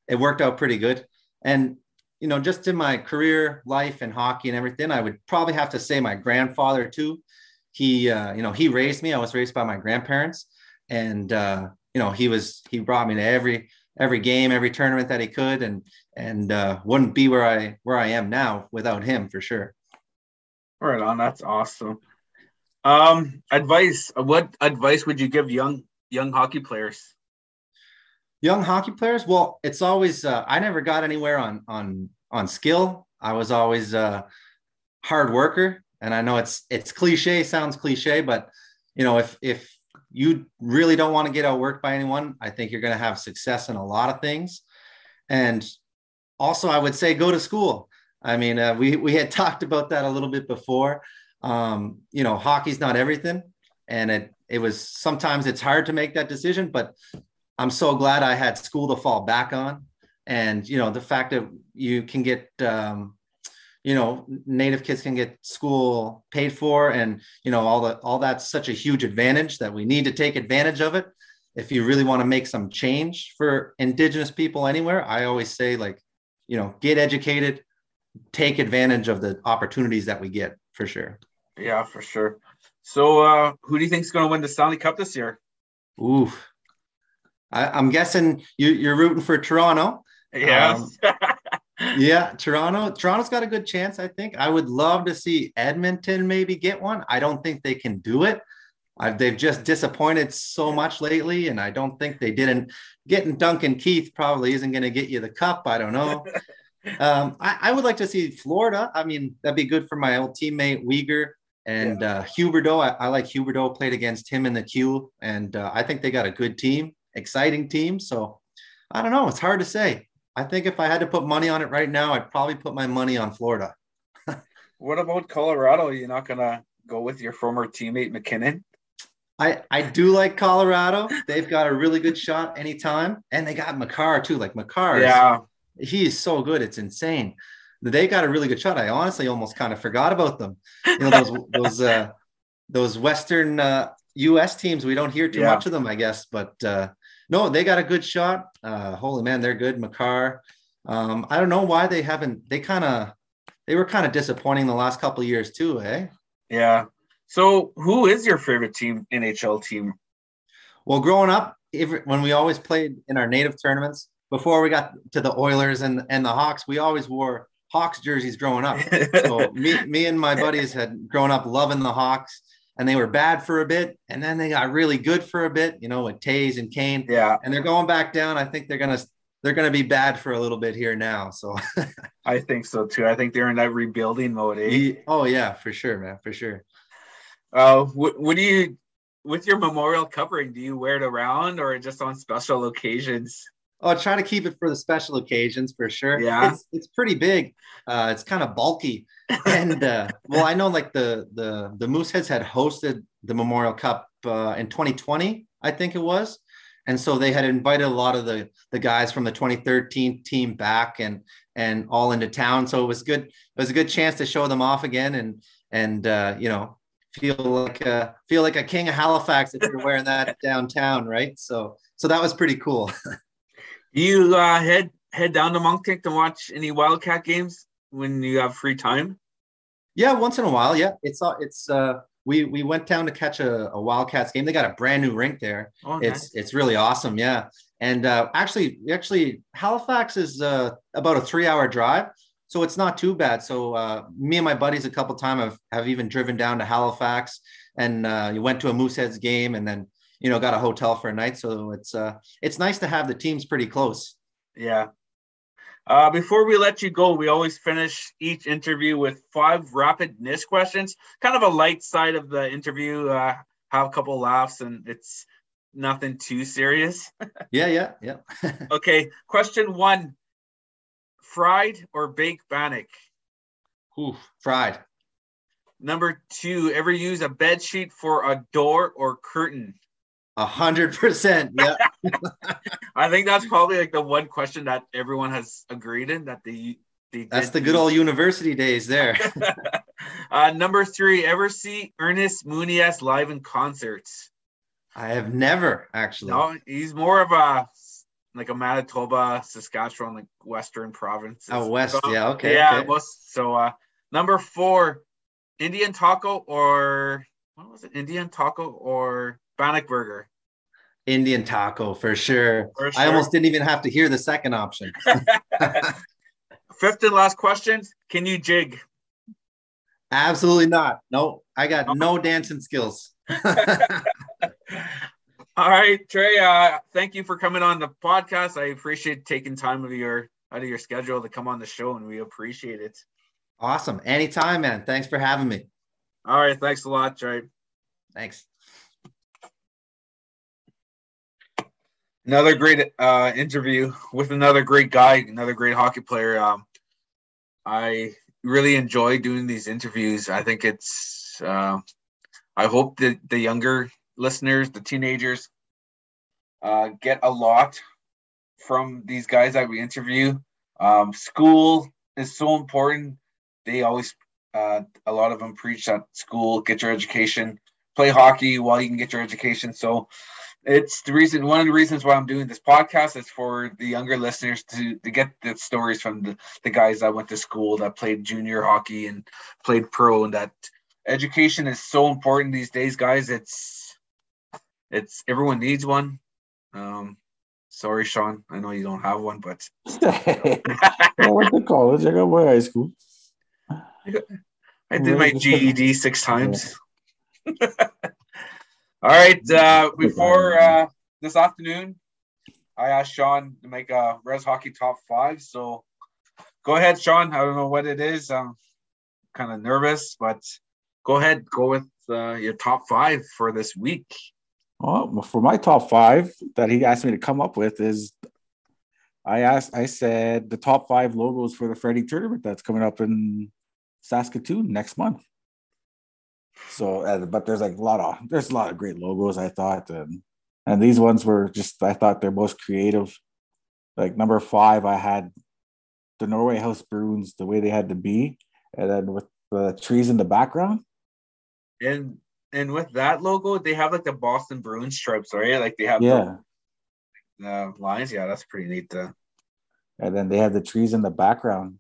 it worked out pretty good. And you know, just in my career life and hockey and everything, I would probably have to say my grandfather too. He, uh, you know, he raised me. I was raised by my grandparents, and uh, you know, he was he brought me to every every game, every tournament that he could, and and uh, wouldn't be where I where I am now without him for sure. Right on. That's awesome. Um, advice. What advice would you give young young hockey players? Young hockey players. Well, it's always uh, I never got anywhere on on on skill. I was always a hard worker, and I know it's it's cliche, sounds cliche, but you know if if you really don't want to get outworked by anyone, I think you're going to have success in a lot of things. And also, I would say go to school. I mean, uh, we we had talked about that a little bit before. Um, you know, hockey's not everything, and it it was sometimes it's hard to make that decision. But I'm so glad I had school to fall back on, and you know, the fact that you can get um, you know native kids can get school paid for and you know all the all that's such a huge advantage that we need to take advantage of it. If you really want to make some change for indigenous people anywhere i always say like you know get educated take advantage of the opportunities that we get for sure. Yeah for sure. So uh who do you think is going to win the stanley cup this year? Ooh I, am guessing you, you're rooting for toronto. Yeah um, yeah, Toronto. Toronto's got a good chance, I think. I would love to see Edmonton maybe get one. I don't think they can do it. I've, they've just disappointed so much lately, and I don't think they didn't. Getting Duncan Keith probably isn't going to get you the cup. I don't know. um, I, I, would like to see Florida. I mean, that'd be good for my old teammate Weegar and yeah. uh, Huberdeau. I, I, like Huberdeau. Played against him in the Q, and uh, I think they got a good team, exciting team. So I don't know. It's hard to say. I think if I had to put money on it right now, I'd probably put my money on Florida. what about Colorado? You're not gonna go with your former teammate MacKinnon? I, I do like Colorado. They've got a really good shot anytime. And they got Makar too. Like Makar, yeah, he is so good. It's insane. They got a really good shot. I honestly almost kind of forgot about them. You know, those those uh those Western uh US teams, we don't hear too yeah. much of them, I guess. But uh no, they got a good shot. Uh, holy man, they're good. Makar. Um, I don't know why they haven't. They kind of they were kind of disappointing the last couple of years too, eh? Yeah. So, who is your favorite team NHL team? Well, growing up, when we always played in our native tournaments, before we got to the Oilers and and the Hawks, we always wore Hawks jerseys growing up. so me, me and my buddies had grown up loving the Hawks and they were bad for a bit, and then they got really good for a bit, you know, with Toews and Kane. Yeah. And they're going back down. I think they're gonna they're gonna be bad for a little bit here now. So I think so too. I think they're in that rebuilding mode. Eh? Oh yeah, for sure, man, for sure. Uh, what, what do you with your memorial covering? Do you wear it around or just on special occasions? Oh, try to keep it for the special occasions for sure. Yeah, it's, it's pretty big. Uh, it's kind of bulky, and uh, well, I know like the the the Mooseheads had hosted the Memorial Cup uh, in 2020, I think it was, and so they had invited a lot of the the guys from the 2013 team back and and all into town. So it was good. It was a good chance to show them off again and and uh, you know feel like a feel like a king of Halifax if you're wearing that downtown, right? So so that was pretty cool. You uh, head head down to Moncton to watch any Wildcat games when you have free time? Yeah, once in a while. Yeah, it's uh, it's uh, we we went down to catch a, a Wildcats game. They got a brand new rink there. Oh, nice. It's it's really awesome. Yeah, and uh, actually actually Halifax is uh, about a three hour drive, so it's not too bad. So uh, me and my buddies a couple times have have even driven down to Halifax and uh, you went to a Mooseheads game and then you know got a hotel for a night so it's uh it's nice to have the teams pretty close yeah uh, before we let you go, we always finish each interview with five rapid NIST questions, kind of a light side of the interview, uh, have a couple laughs, and it's nothing too serious. yeah, yeah, yeah. okay, question one fried or baked bannock? Ooh, fried. Number two, ever use a bed sheet for a door or curtain? A hundred percent. Yeah. I think that's probably like the one question that everyone has agreed in that the that's the good old university days there. uh, number three, ever see Ernest Monias live in concerts? I have never actually. No, he's more of a like a Manitoba, Saskatchewan, like Western province. Oh, West, so, yeah, okay. Yeah, okay. Most, so uh, number four, Indian taco or what was it? Indian taco or Bannock burger. Indian taco for sure. for sure. I almost didn't even have to hear the second option. Fifth and last question: Can you jig? Absolutely not. No, I got no dancing skills. All right, Trey. Uh, thank you for coming on the podcast. I appreciate taking time of your out of your schedule to come on the show, and we appreciate it. Awesome. Anytime, man. Thanks for having me. All right. Thanks a lot, Trey. Thanks. Another great uh, interview with another great guy, another great hockey player. Um, I really enjoy doing these interviews. I think it's. Uh, I hope that the younger listeners, the teenagers, uh, get a lot from these guys that we interview. Um, school is so important. They always, uh, a lot of them preach that school, get your education, play hockey while you can get your education. So it's the reason, one of the reasons why I'm doing this podcast is for the younger listeners to, to get the stories from the, the guys that went to school, that played junior hockey and played pro, and that education is so important these days, guys. It's, it's everyone needs one. Um, sorry, Sean, I know you don't have one, but I went to college. I got my high school. I did my GED six times. All right. Uh, before uh, this afternoon, I asked Sean to make a Res Hockey top five. So go ahead, Sean. I don't know what it is. I'm kind of nervous, but go ahead. Go with uh, your top five for this week. Well, for my top five that he asked me to come up with is I asked, I said the top five logos for the Freddie tournament that's coming up in Saskatoon next month. So, uh, but there's like a lot of there's a lot of great logos I thought, and and these ones were just I thought they're most creative. Like number five, I had the Norway House Bruins the way they had to be, and then with the trees in the background. And and with that logo, they have like the Boston Bruins stripes, right? Like they have yeah the uh, lines. Yeah, that's pretty neat. To... And then they have the trees in the background.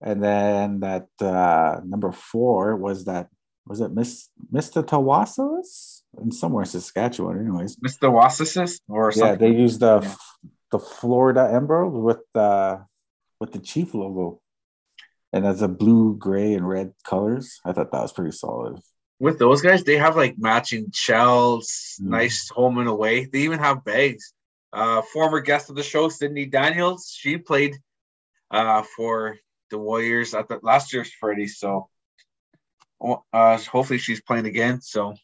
And then that uh, number four was that was it Miss Mistawasis in somewhere in Saskatchewan, anyways. Mistawasis or something. Yeah, they used the yeah. the Florida Emerald with the with the Chief logo, and as a blue, gray, and red colors. I thought that was pretty solid with those guys, they have like matching shells, mm. nice home and away. They even have bags. Uh, former guest of the show, Sydney Daniels, she played uh, for the Warriors at the last year's Freddie. So uh, hopefully she's playing again. So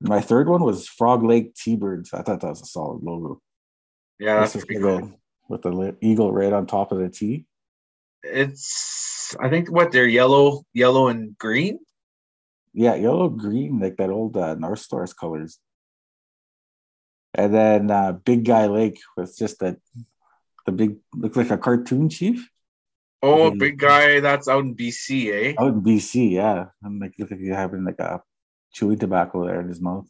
my third one was Frog Lake T-Birds. I thought that was a solid logo. Yeah, that's pretty cool. With the eagle right on top of the T. It's I think what they're yellow, yellow and green. Yeah, yellow green, like that old uh, North Stars colors. And then uh, Big Guy Lake was just that the big looks like a cartoon chief. Oh, big guy, that's out in BC, eh? Out in BC, yeah. I'm like look like he's having like a chewy tobacco there in his mouth.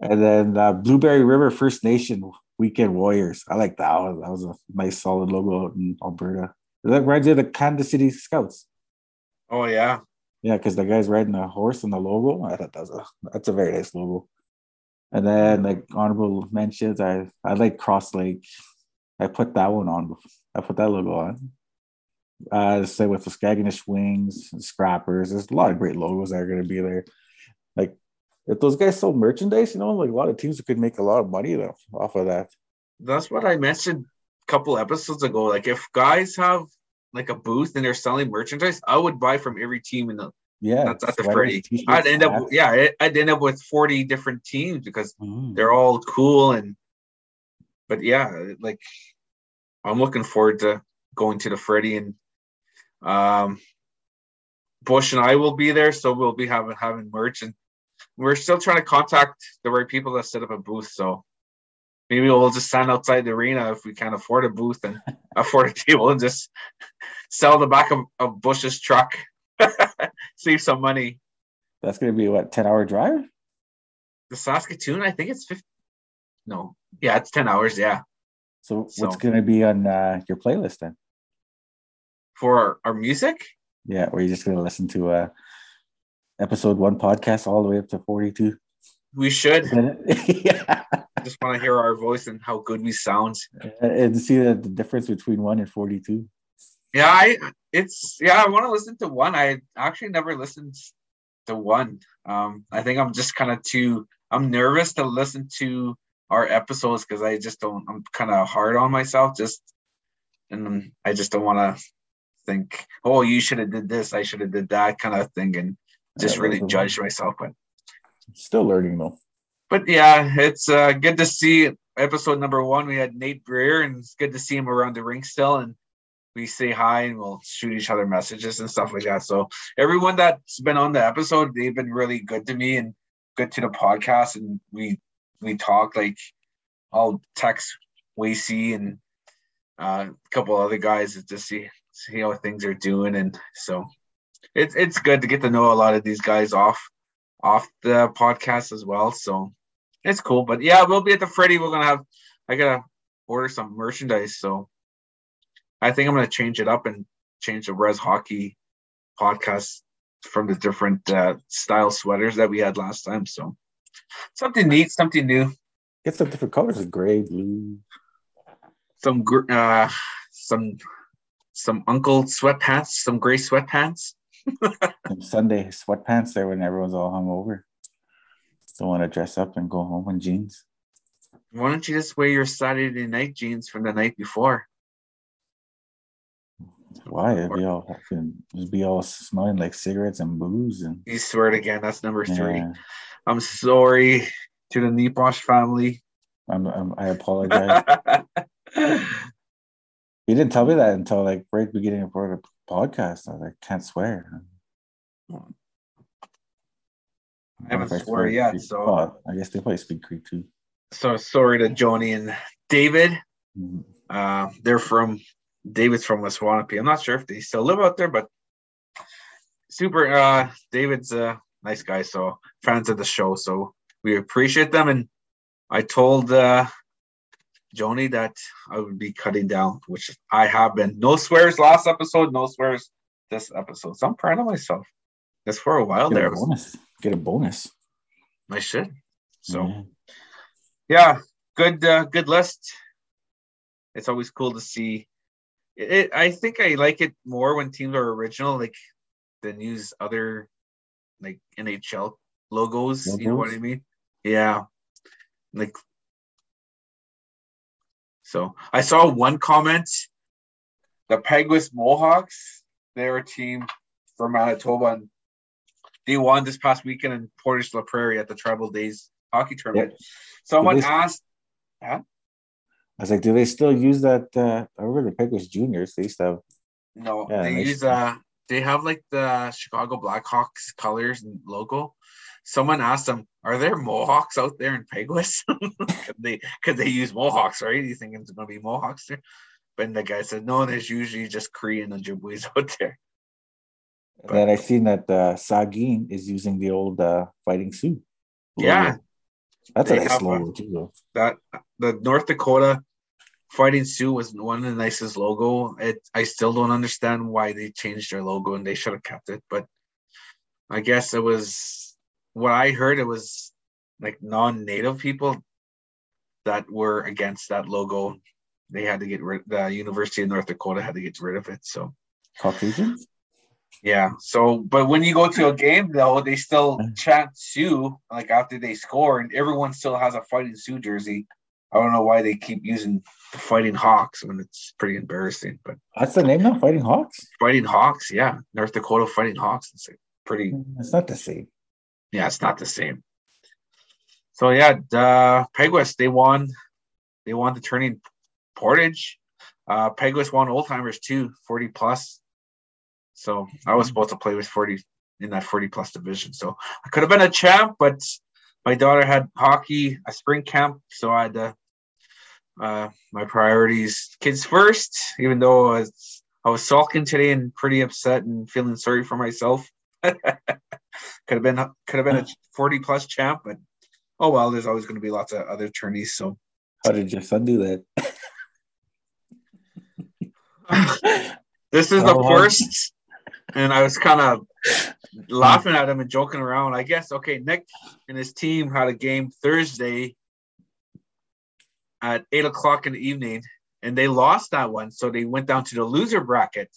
And then uh, Blueberry River First Nation Weekend Warriors. I like that one. That was a nice solid logo out in Alberta. That reminds me of the Kansas City Scouts. Oh yeah. Yeah, because the guy's riding a horse in the logo. I thought that's a that's a very nice logo. And then like honorable mentions, I I like Cross Lake. I put that one on. I put that logo on. Uh, say with the Skaginish Wings, Scrappers. There's a lot of great logos that are going to be there. Like if those guys sold merchandise, you know, like a lot of teams could make a lot of money though off of that. That's what I mentioned a couple episodes ago. Like if guys have like a booth and they're selling merchandise, I would buy from every team in the yeah that's, that's the. I'd end up yeah I'd end up with 40 different teams because mm. they're all cool and but yeah like I'm looking forward to going to the Freddie and um Bush and I will be there so we'll be having having merch and we're still trying to contact the right people that set up a booth so maybe we'll just stand outside the arena if we can't afford a booth and afford a table and just sell the back of, of Bush's truck, save some money. That's going to be what, 10 hour drive? The Saskatoon, I think it's 50. No, yeah, it's 10 hours. Yeah. So, so what's going to be on uh, your playlist then? For our, our music? Yeah, or you're just going to listen to uh, episode one podcast all the way up to 42? We should. yeah. I just want to hear our voice and how good we sound. And see the, the difference between one and 42. Yeah, I it's yeah, I want to listen to one. I actually never listened to one. Um, I think I'm just kind of too I'm nervous to listen to our episodes because I just don't I'm kind of hard on myself just and I just don't want to think, oh, you should have did this, I should have did that kind of thing, and just Yeah, really judge myself. But Still learning though. but yeah, it's uh, good to see episode number one. We had Nate Greer, and it's good to see him around the rink still. And we say hi and we'll shoot each other messages and stuff like that. So everyone that's been on the episode, they've been really good to me and good to the podcast. And we we talk like I'll text Wacy and uh, a couple other guys to see see how things are doing. And so it's it's good to get to know a lot of these guys off off the podcast as well. So it's cool. But yeah, we'll be at the Freddy. We're gonna have I gotta order some merchandise. So I think I'm gonna change it up and change the Res Hockey podcast from the different uh, style sweaters that we had last time. So something neat, something new. Get some different colors, like gray, blue. Some gr- uh, some some uncle sweatpants, some gray sweatpants. Some Sunday sweatpants there when everyone's all hungover. Don't want to dress up and go home in jeans. Why don't you just wear your Saturday night jeans from the night before? Why? It'd be all fucking- it'd be all smelling like cigarettes and booze and You swear it again. That's number three. yeah. I'm sorry to the Neeposh family. I'm, I'm, I apologize. you didn't tell me that until like right beginning of the podcast. I was like, can't swear. I haven't I swear, yet, so oh, I guess they probably speak Creek too. so sorry to Joni and David. Mhm. Uh, they're from David's from Waswanipi. I'm not sure if they still live out there, but super. Uh, David's a nice guy, so fans of the show, so we appreciate them. And I told uh, Joni that I would be cutting down, which I have been. No swears last episode, no swears this episode. So I'm proud of myself. That's for a while Get there. a bonus. Get a bonus. I should. So. Yeah. yeah good uh, good list it's always cool to see it, i think i like it more when teams are original like than use other like nhl logos, you know what i mean? Yeah. Like so i saw one comment. The peguis mohawks they're a team from manitoba and they won this past weekend in portage la prairie at the tribal days hockey tournament. Someone Did they- asked I was like, do they still use that? Uh, I remember the Peguis Juniors. They used to have No, Yeah, they use uh they have like the Chicago Blackhawks colors and logo. Someone asked them, "Are there Mohawks out there in Peguis?" could they could they use Mohawks? Right? You think it's gonna be Mohawks there? But the guy said, "No, there's usually just Korean Ojibwe's out there." And then I seen that uh, Sagin is using the old uh, Fighting Sioux. Yeah. that's a nice logo one. too. Though. That the North Dakota Fighting Sioux was one of the nicest logo. It I still don't understand why they changed their logo and they should have kept it, but I guess it was what I heard. It was like non-native people that were against that logo. They had to get rid. The University of North Dakota had to get rid of it. So Caucasians. yeah. So, but when you go to a game though, they still chant Sioux like after they score, and everyone still has a Fighting Sioux jersey. I don't know why they keep using Fighting Hawks when it's pretty embarrassing. But That's the name now. Fighting Hawks. Fighting Hawks, yeah, North Dakota Fighting Hawks. It's like pretty. It's not the same. Yeah, it's not the same. So yeah, the Peguis they won. They won the turning Portage. Uh, Peguis won old timers too, forty plus. So I was supposed to play with forty in that forty plus division. So I could have been a champ, but my daughter had hockey, a spring camp, so I had to. Uh, my priorities, kids first. Even though I was, I was sulking today and pretty upset and feeling sorry for myself. could have been could have been a 40 plus champ, but oh well, there's always going to be lots of other tourneys. So How did your son do that? this is the Oh. first, and I was kind of laughing at him and joking around. I guess okay, Nick and his team had a game Thursday at eight o'clock in the evening, and they lost that one. So they went down to the loser bracket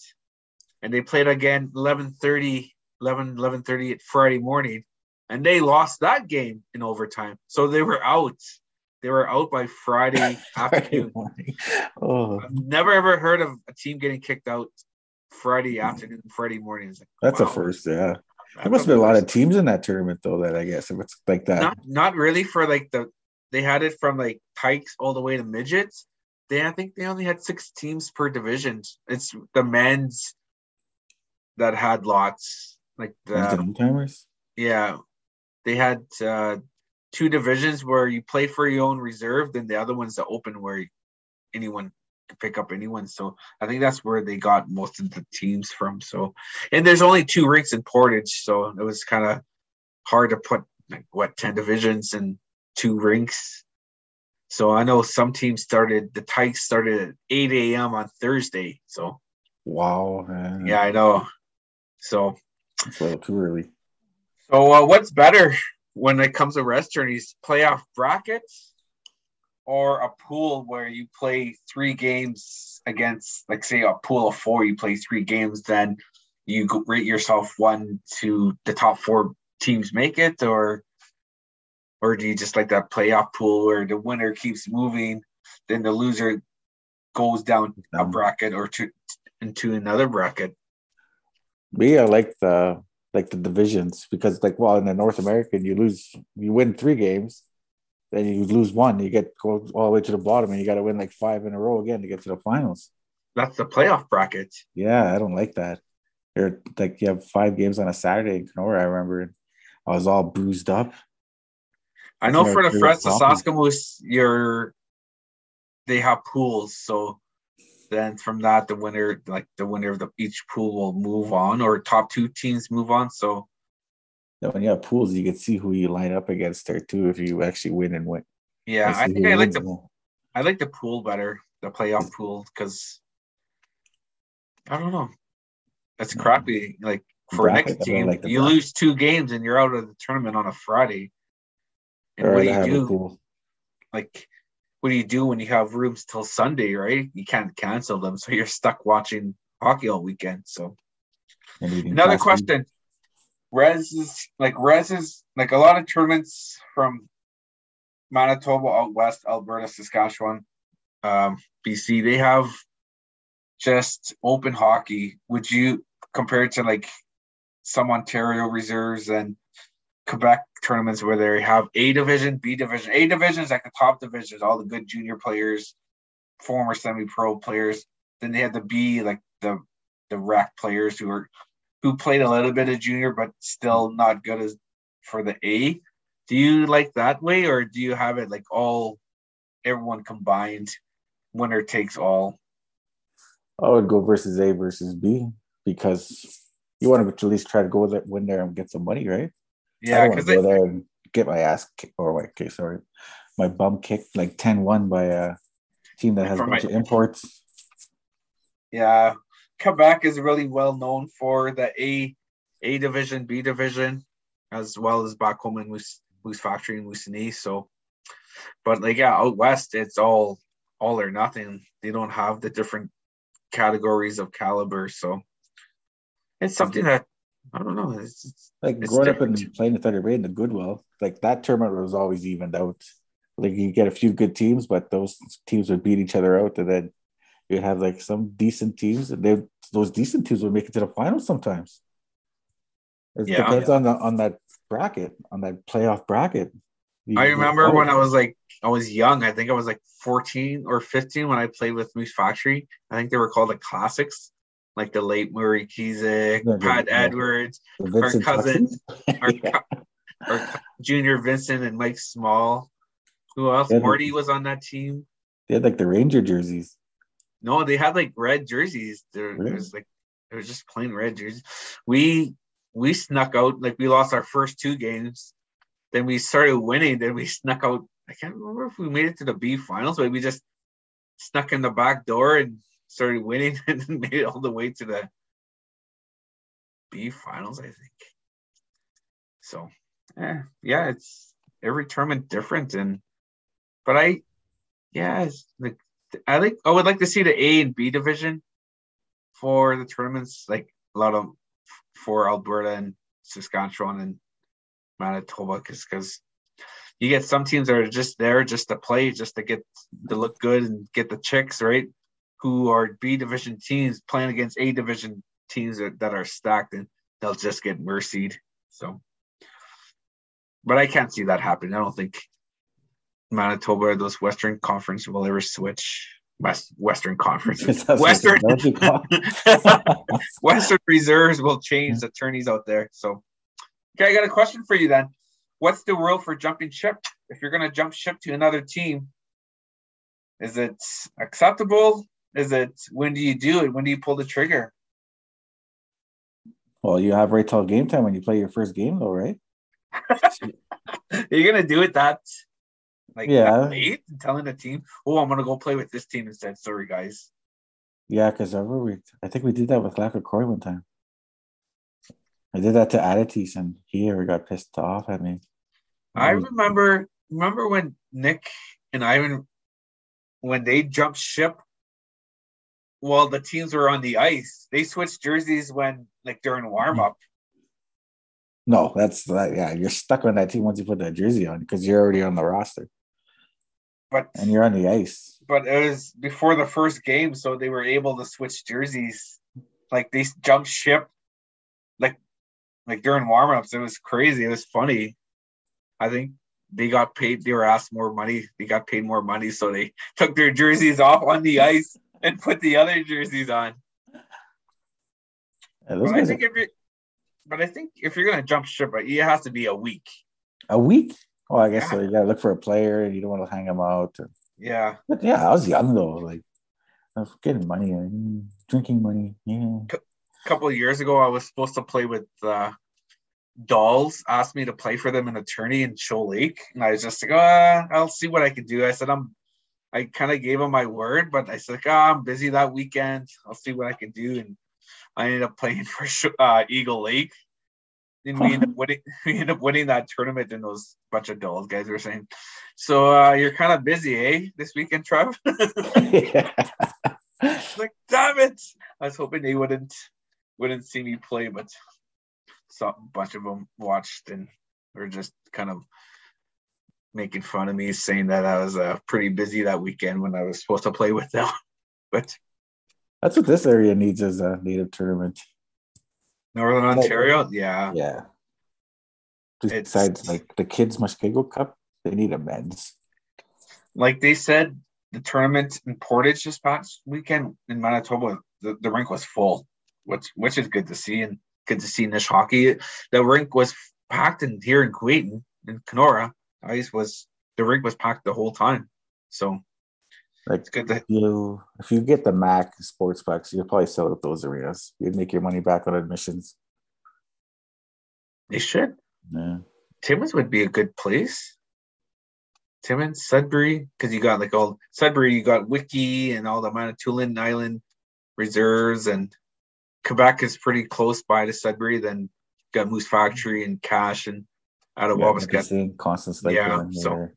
and they played again 11:30, 11, 11:30 Friday morning, and they lost that game in overtime. So they were out. They were out by Friday afternoon. oh, I've never ever heard of a team getting kicked out Friday afternoon, Friday morning. Like, that's a first, yeah. There must have been a lot of teams in that tournament though. That I guess if it's like that, Not not really for like the they had it from like pikes all the way to midgets. They I think they only had six teams per division. It's the men's that had lots. Like the timers. yeah, they had uh, two divisions where you play for your own reserve, then the other one's the open where anyone can pick up anyone. So I think that's where they got most of the teams from. So and there's only two rinks in Portage, so it was kind of hard to put like what ten divisions and two rinks. So I know some teams started the Tykes started at 8 a.m. on Thursday. So Wow, man. yeah, I know. So it's a little too early. So uh, what's better when it comes to rest journeys? Playoff brackets or a pool where you play three games against, like say a pool of four, you play three games, then you rate yourself one to the top four teams make it, or or do you just like that playoff pool where the winner keeps moving, then the loser goes down a um, bracket or to into another bracket? Me, I like the like the divisions because like well in the North American you lose you win three games, then you lose one, you get go all the way to the bottom and you got to win like five in a row again to get to the finals. That's the playoff bracket. Yeah, I don't like that. You're like you have five games on a Saturday in Kenora. I remember I was all bruised up. I know for the of sloppy. Sasakamoose, you're they have pools, so then from that the winner, like the winner of the each pool will move on, or top two teams move on. So Then when you have pools, you can see who you line up against there too if you actually win and win. yeah, I think I like the more. I like the pool better, the playoff pool, because I don't know, it's mm. crappy. Like for Bracket, next team, like you bracket. lose two games and you're out of the tournament on a Friday. And Or what do you do? pool. like what do you do when you have rooms till Sunday, right? You can't cancel them, so you're stuck watching hockey all weekend. So another question. Res is like Res is like a lot of tournaments from Manitoba out west, Alberta, Saskatchewan, um, BC, they have just open hockey. Would you compare it to like some Ontario reserves and Quebec tournaments where they have A division, B division. A division is like the top divisions, all the good junior players, former semi-pro players. Then they have the B, like the the rec players who are who played a little bit of junior but still not good as for the A. Do you like that way, or do you have it like all everyone combined, winner takes all? I would go versus A versus B because you want to at least try to go there, win there and get some money, right? Yeah, because to go there and get my ass kicked or my okay, sorry, my bum kicked like 10-1 by a team that has a bunch my- of imports. Yeah, Quebec is really well known for the A A division, B division, as well as back home in Moose Moose Factory in Moosonee. So, but like yeah, out west, it's all all or nothing. They don't have the different categories of caliber. So, it's something that I don't know. It's, it's Like It's growing up different. and playing in Thunder Bay in the Goodwill, like that tournament was always evened out. Like you get a few good teams, but those teams would beat each other out, and then you'd have like some decent teams, and they those decent teams would make it to the finals sometimes. It Yeah. depends on the on that bracket, on that playoff bracket. You- I remember when I was like I was young. I think I was like 14 or 15 when I played with Moose Factory. I think they were called the classics, like the late Murray Kizik, the- Pat yeah. Edwards, the Vincent cousin- our, Yeah. our junior Vincent and Mike Small. Who else? Yeah, Marty was on that team. They had like the Ranger jerseys. No, they had like red jerseys. There Really? it was like it was just plain red jerseys. We we snuck out like we lost our first two games. Then we started winning. Then we snuck out. I can't remember if we made it to the B finals, but we just snuck in the back door and started winning and made it all the way to the B finals, I think. So yeah, yeah, it's every tournament different and but I yeah, like I think I would like to see the A and B division for the tournaments, like a lot of for Alberta and Saskatchewan and Manitoba, because you get some teams that are just there just to play, just to get to look good and get the chicks right, who are B division teams playing against A division teams that, that are stacked and they'll just get mercied. So, but I can't see that happening. I don't think Manitoba, or those Western Conference will ever switch. West Western Conference, Western Western reserves will change the tourneys out there. So, okay, I got a question for you then. What's the rule for jumping ship? If you're going to jump ship to another team, is it acceptable? Is it when do you do it? When do you pull the trigger? Well, you have right till game time when you play your first game, though, right? you're gonna do it that like Yeah. and telling the team, "Oh, I'm gonna go play with this team instead." Sorry, guys. Yeah, because we, I think we did that with Lacroix one time. I did that to Adities, and he ever got pissed off at me. I remember remember when Nick and Ivan when they jumped ship while the teams were on the ice. They switched jerseys when like during warm up. No, that's that. Yeah, you're stuck on that team once you put that jersey on because you're already on the roster But and you're on the ice. but it was before the first game, so they were able to switch jerseys. Like they jumped ship like like during warm-ups. It was crazy. It was funny. I think they got paid, they were asked more money. They got paid more money, so they took their jerseys off on the ice and put the other jerseys on. Yeah, But I think are- if you but I think if you're gonna jump ship, it has to be a week. a week. Oh, I guess so. You gotta look for a player, and you don't want to hang him out. Yeah. But yeah, I was young though. Like I was getting money, and drinking money. Yeah. A couple of years ago I was supposed to play with uh Dolls asked me to play for them in a tourney in Shoal Lake, and I was just like, uh, I'll see what I can do. I said I'm, I kind of gave him my word, but I said, like, oh, I'm busy that weekend. I'll see what I can do, and I ended up playing for uh, Eagle Lake. And we ended up winning. We ended up winning that tournament, and those bunch of Dolls guys were saying, "So uh, you're kind of busy, eh, this weekend, Trev?" yeah. like, damn it! I was hoping they wouldn't wouldn't see me play, but some bunch of them watched and were just kind of making fun of me, saying that I was uh, pretty busy that weekend when I was supposed to play with them. But That's what this area needs as a native tournament. Northern Ontario, yeah, Yeah. It's- Besides, like the kids Muskego Cup, they need a men's. like they said, the tournament in Portage this past weekend in Manitoba, the, the rink was full, which which is good to see and good to see Nish hockey. The rink was packed in here in Kuwaitan in Kenora. Ice was the rig was packed the whole time, so Like it's good to you, if you get the Mac sports packs, you'll probably sell at those arenas. You'd make your money back on admissions. they should. Yeah. Timmins would be a good place. Timmins, Sudbury, because you got like all Sudbury, you got Wiki and all the Manitoulin Island reserves, and Quebec is pretty close by to Sudbury. Then you got Moose Factory and Cash and out of yeah. Nipissing, Constance Lake, Yeah, so-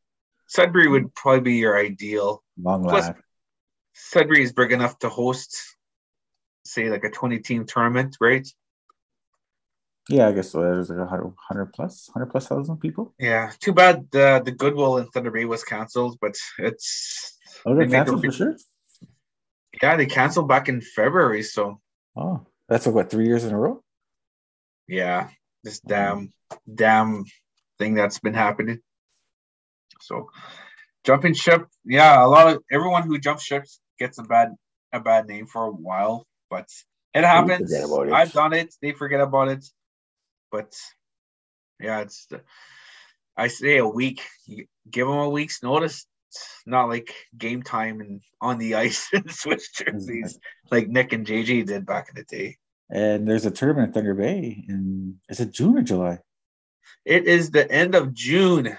Sudbury would probably be your ideal. Long plus-. Sudbury is big enough to host, say, like a 20 team tournament, right? Yeah, I guess so. There's like a hundred, hundred plus, hundred plus thousand people. Yeah. Too bad the the Goodwill in Thunder Bay was canceled, but it's Oh, They they're make a canceled for sure. yeah, they canceled back in February. So Oh, that's like what three years in a row. yeah, this damn damn thing that's been happening. So jumping ship, yeah, a lot of everyone who jumps ships gets a bad a bad name for a while, but it happens. it. I've done it. They forget about it, but yeah, it's I say a week. You give them a week's notice. It's not like game time and on the ice and switch jerseys mm-hmm. like Nick and JJ did back in the day. And there's a tournament in Thunder Bay in is it June or July? It is the end of June,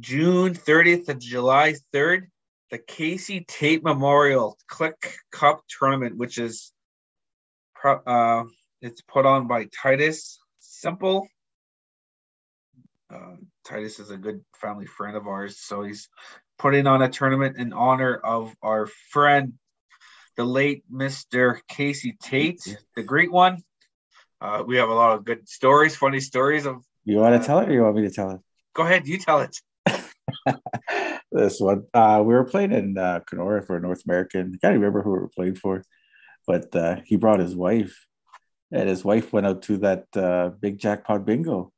June 30th to July 3rd, the Casey Tate Memorial Click Cup Tournament, which is uh, it's put on by Titus Simple. Uh, Titus is a good family friend of ours, so he's putting on a tournament in honor of our friend, the late Mr. Casey Tate, the great one. Uh, we have a lot of good stories, funny stories of. You want to tell it, or you want me to tell it? Go ahead, you tell it. this one, uh, we were playing in uh, Kenora for North American. I can't remember who we were playing for, but uh, he brought his wife, and his wife went out to that uh, big jackpot bingo,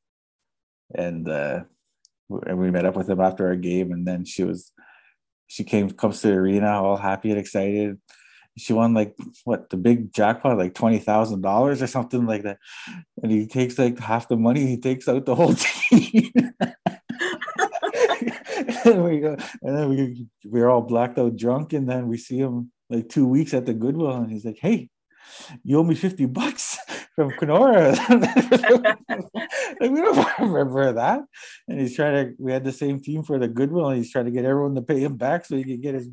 and uh, and we met up with him after our game, and then she was, she came comes to the arena all happy and excited. She won like what the big jackpot, like twenty thousand dollars or something like that, and he takes like half the money. He takes out the whole team. and we go, and then we we're all blacked out drunk, and then we see him like two weeks at the Goodwill, and he's like, "Hey, you owe me fifty bucks from Kenora." like, we don't remember that. And he's trying to. We had the same team for the Goodwill, and he's trying to get everyone to pay him back so he can get his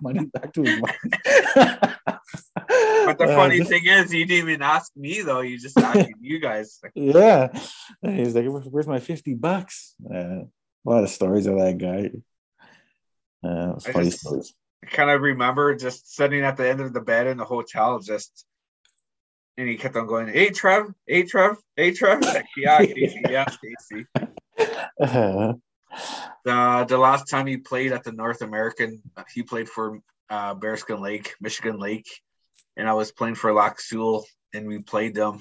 money back to his wife. But the funny uh, thing is, he didn't even ask me though. He just asked you guys. Yeah, and he's like, "Where's my fifty bucks?" Uh, a lot of stories of that guy. Uh, funny just, stories. I kind of remember just sitting at the end of the bed in the hotel, just and he kept on going, "Hey Trev, hey Trev, hey Trev." Like, yeah, Casey, yeah, Casey. Uh-huh. The the last time he played at the North American, he played for uh, Bearskin Lake, Michigan Lake, and I was playing for Lac Seul, and we played them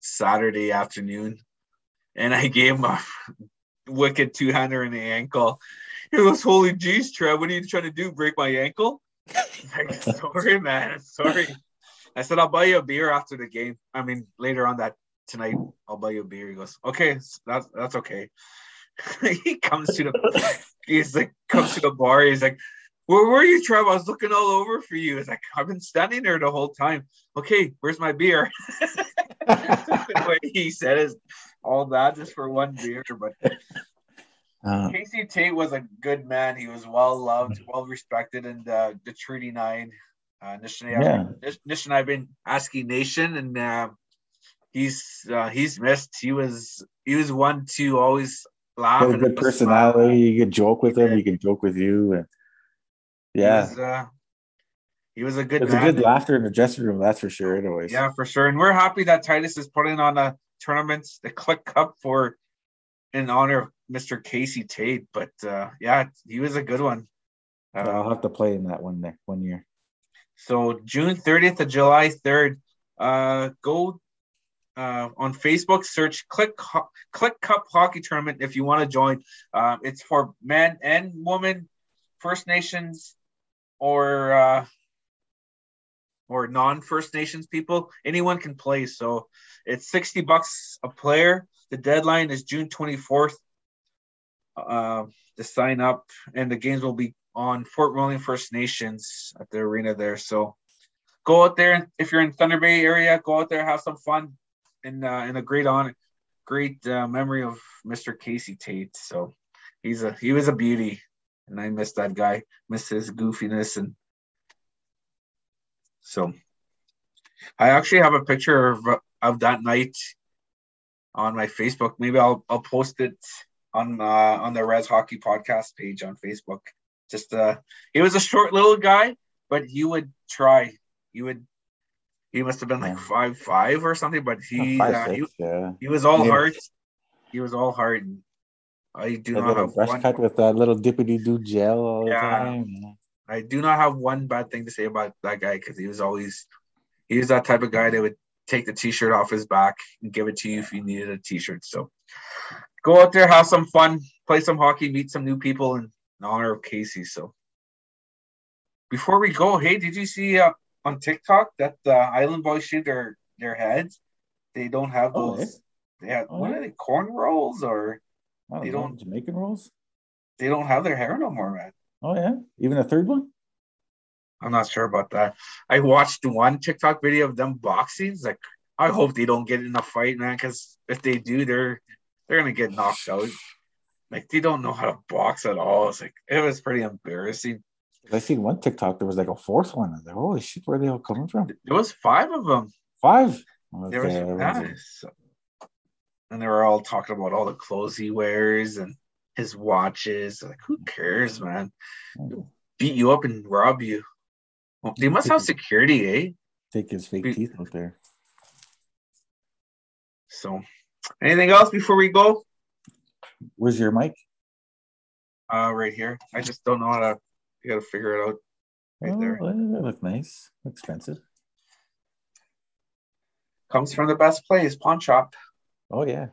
Saturday afternoon, and I gave him a wicked two hander in the ankle. He goes, Holy jeez, Trev, what are you trying to do? Break my ankle? like, sorry, man. Sorry. I said, I'll buy you a beer after the game. I mean, later on that tonight, I'll buy you a beer. He goes, Okay, that's that's okay. he comes to the he's like comes to the bar, he's like, where were you, Trev? I was looking all over for you. He's like, I've been standing there the whole time. Okay, where's my beer? he said is all that just for one beer. But uh, Casey Tate was a good man. He was well loved, well respected in the, the Treaty Nine. Uh, Anishinaabe Aski Nation, and uh, he's uh, he's missed. He was he was one to always laugh. He had a good personality. You could joke with him. He could joke with you, and yeah. He was, uh, he was a good. It's a good laughter in the dressing room, that's for sure. Anyways, yeah, for sure. And we're happy that Titus is putting on a tournaments, the Click Cup for in honor of Mr. Casey Tate. But uh, yeah, he was a good one. Uh, I'll have to play in that one next one year. So June 30th to July 3rd, uh, go uh, on Facebook, search Click Click Cup Hockey Tournament if you want to join. Uh, it's for men and women, First Nations, or uh, or non First Nations people. Anyone can play. So it's 60 bucks a player. The deadline is June 24th uh, to sign up, and the games will be on Fort William First Nations at the arena there. So go out there. If you're in Thunder Bay area, go out there, have some fun, and uh, a great on, great uh, memory of Mr. Casey Tate. So he's a he was a beauty, and I miss that guy, miss his goofiness and so I actually have a picture of, of that night on my Facebook. Maybe I'll I'll post it on uh, on the Res Hockey Podcast page on Facebook. Just uh, he was a short little guy, but he would try. He would. He must have been like five five or something, but he five, uh, six, he, yeah. he was all yeah. heart. He was all heart. And I do a not have brush one... cut with that little dippity do gel all yeah. the time. I do not have one bad thing to say about that guy because he was always he was that type of guy that would take the t-shirt off his back and give it to you if you needed a t-shirt. So go out there, have some fun, play some hockey, meet some new people in, honor of Casey. So before we go, hey, did you see uh, on TikTok that the Island Boys shaved their their heads? They don't have oh, those. Oh, they have oh, what are they corn rolls or oh, they don't Jamaican rolls? They don't have their hair no more, man. Oh yeah, even a third one. I'm not sure about that. I watched one TikTok video of them boxing. It's like I hope they don't get in a fight, man, because if they do, they're they're gonna get knocked out. Like they don't know how to box at all. It's like it was pretty embarrassing. I seen one TikTok. There was like a fourth one. I was like, holy shit, where are they all coming from? There was five of them. Five. There was, and they were all talking about all the clothes he wears and his watches. Like, who cares, man? Beat you up and rob you. Well, they must have security, eh? Take his fake Be- teeth out there. So, anything else before we go? Where's your mic? Uh, right here. I just don't know how to. You got to figure it out. Right oh, there. They look nice. Expensive. Comes from the best place, pawn shop. Oh yeah.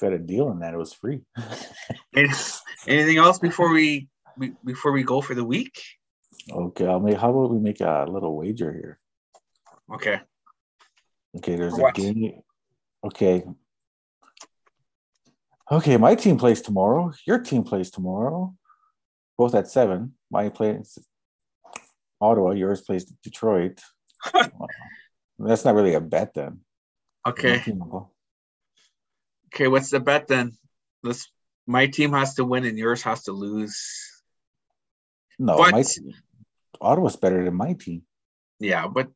Got a deal on that. It was free. Anything else before we, we before we go for the week? okay, I'll make. How about we make a little wager here? Okay. Okay, there's a game. Okay. Okay, my team plays tomorrow. Your team plays tomorrow. Both at seven. My plays Ottawa. Yours plays Detroit. That's not really a bet then. Okay. team will go. Okay. What's the bet then? Let's. My team has to win and yours has to lose. No, But- my team, Ottawa's better than my team. Yeah, but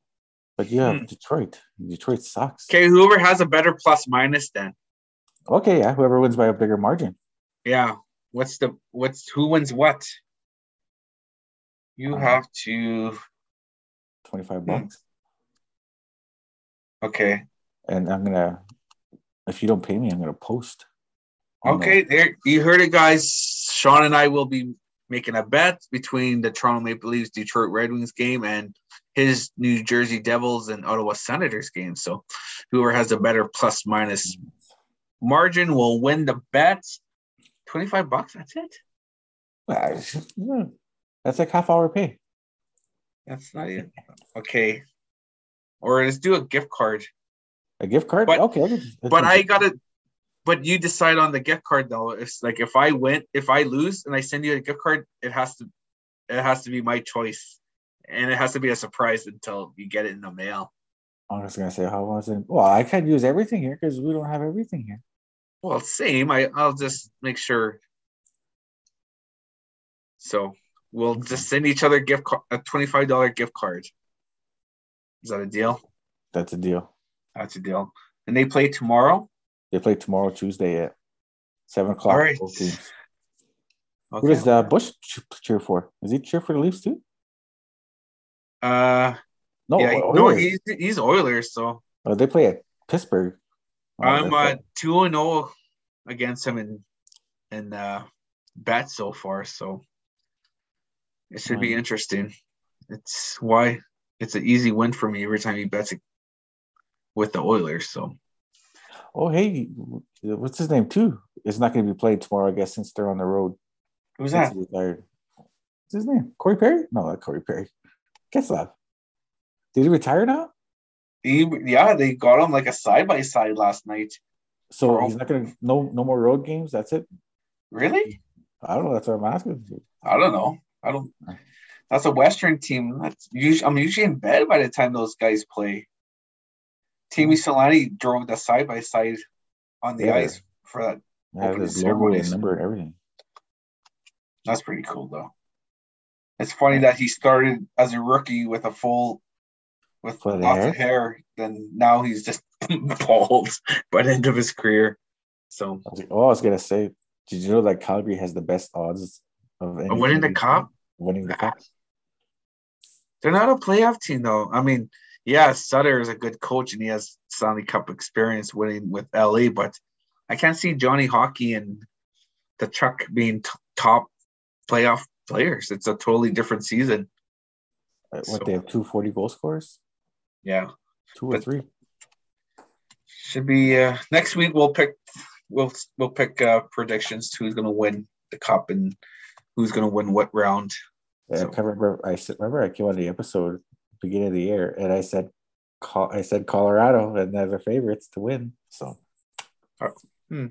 But have Hmm. Detroit. Detroit sucks. okay. Whoever has a better plus minus then. Okay, yeah. Whoever wins by a bigger margin. Yeah. What's the what's who wins what? You Uh, have to. 25 Hmm. bucks. Okay. And I'm gonna if you don't pay me, I'm gonna post. on the- Okay, there you heard it, guys. Sean and I will be making a bet between the Toronto Maple Leafs Detroit Red Wings game and his New Jersey Devils and Ottawa Senators game. So whoever has a better plus minus margin will win the bet. 25 bucks, that's it. Ah. That's like half hour pay. That's not it. Okay. Or let's do a gift card. A gift card? But- okay. Can- But I gotta but you decide on the gift card though. It's like if I win, if I lose and I send you a gift card, it has to it has to be my choice. And it has to be a surprise until you get it in the mail. I was gonna say how was it? Well, I can't use everything here because we don't have everything here. Well, same. I, I'll just make sure. So we'll just send each other gift a twenty-five dollar gift card. Is that a deal? That's a deal. That's a deal. And they play tomorrow. They play tomorrow, Tuesday at seven o'clock. All right. Okay. Who does uh, Bush cheer for? Is he cheer for the Leafs too? Uh, No, yeah, no, he's he's Oilers. So Oh, they play at Pittsburgh. Oh, I'm uh two and zero against him in in uh, bets so far. So it should be interesting. It's why it's an easy win for me every time he bets it with the Oilers. So Oh, hey, what's his name too? It's not going to be played tomorrow, I guess, since they're on the road. who's Since that? retired. What's his name? Corey Perry? No, not Corey Perry. Getzlaf. Did he retire now? He, yeah, they got him like a side by side last night. So he's not going to no no more road games. That's it. Really? I don't know. That's what I'm asking. I don't know. I don't. That's a Western team. That's usually, I'm usually in bed by the time those guys play. Teemu Selanne drove the side by side on the Yeah. ice for that. Have Opening his logo and ceremonies. number and everything. That's pretty cool, though. It's funny that he started as a rookie with a full, with lots of hair. Then now he's just bald by the end of his career. So I was like, oh, I was gonna say, did you know that Calgary has the best odds of any winning the cup? Winning the cup. They're not a playoff team, though. I mean, yeah, Sutter is a good coach and he has Stanley Cup experience winning with LA, but I can't see Johnny Hockey and Tkachuk being t- top playoff players. It's a totally different season. Uh, What So- they have two forty 40 goal scorers, Yeah, two or But- three. should be uh, next week. We'll pick we'll we'll pick uh, predictions to who's going to win the cup and who's going to win what round. Yeah, So- I can't remember. I said, remember I came on the episode beginning of the year, and I said, Col- I said Colorado, and they're the favorites to win. So, Oh, hmm.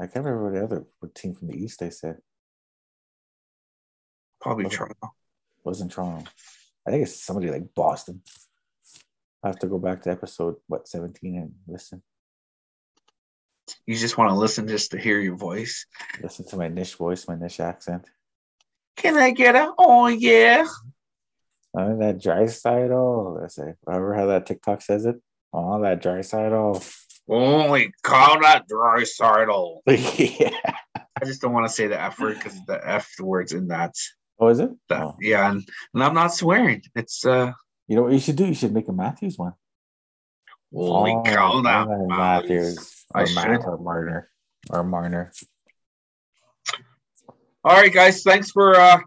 I can't remember what the other what team from the East I said Probably Okay. Toronto. wasn't Toronto. I think it's somebody like Boston. I have to go back to episode what 17 and listen You just want to listen just to hear your voice. listen to my Nish voice, my Nish accent. Can I get a? Oh yeah. Oh, that dry side oh I say. Remember how that TikTok says it? Oh, that dry side oh. Only call that dry sidle. yeah. I just don't want to say the F word because the F word's in that. Oh, is it? that Oh. Yeah, and, and I'm not swearing. It's uh You know what you should do? You should make a Matthews one. holy Oh, cow Wow. Matthews. I or, should. or Marner. Or Marner. All right, guys. Thanks for uh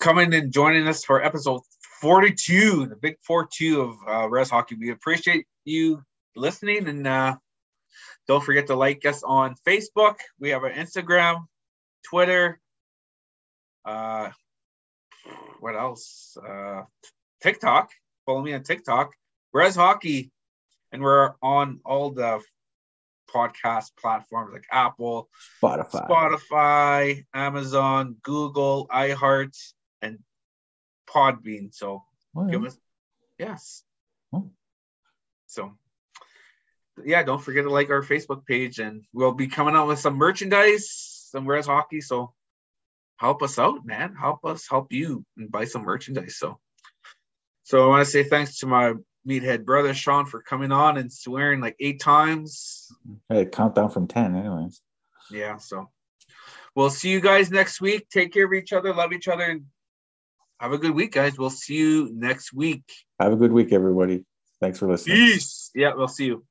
coming and joining us for episode 42, the big 4-2 of uh Res Hockey. We appreciate you listening and uh don't forget to like us on Facebook. We have an Instagram, Twitter, uh what else? Uh TikTok. Follow me on TikTok. Res Hockey. And we're on all the podcast platforms like Apple, Spotify. Spotify, Amazon, Google, iHeart, and Podbean. So give us yes. So yeah, don't forget to like our Facebook page, and we'll be coming out with some merchandise, some Res Hockey. So help us out, man. Help us help you and buy some merchandise. So so I want to say thanks to my meathead brother Sean for coming on and swearing like eight times. Hey, count down from 10, anyways. Yeah, so we'll see you guys next week. Take care of each other, love each other, and have a good week, guys. We'll see you next week. Have a good week, everybody. Thanks for listening. Peace. Yeah, we'll see you.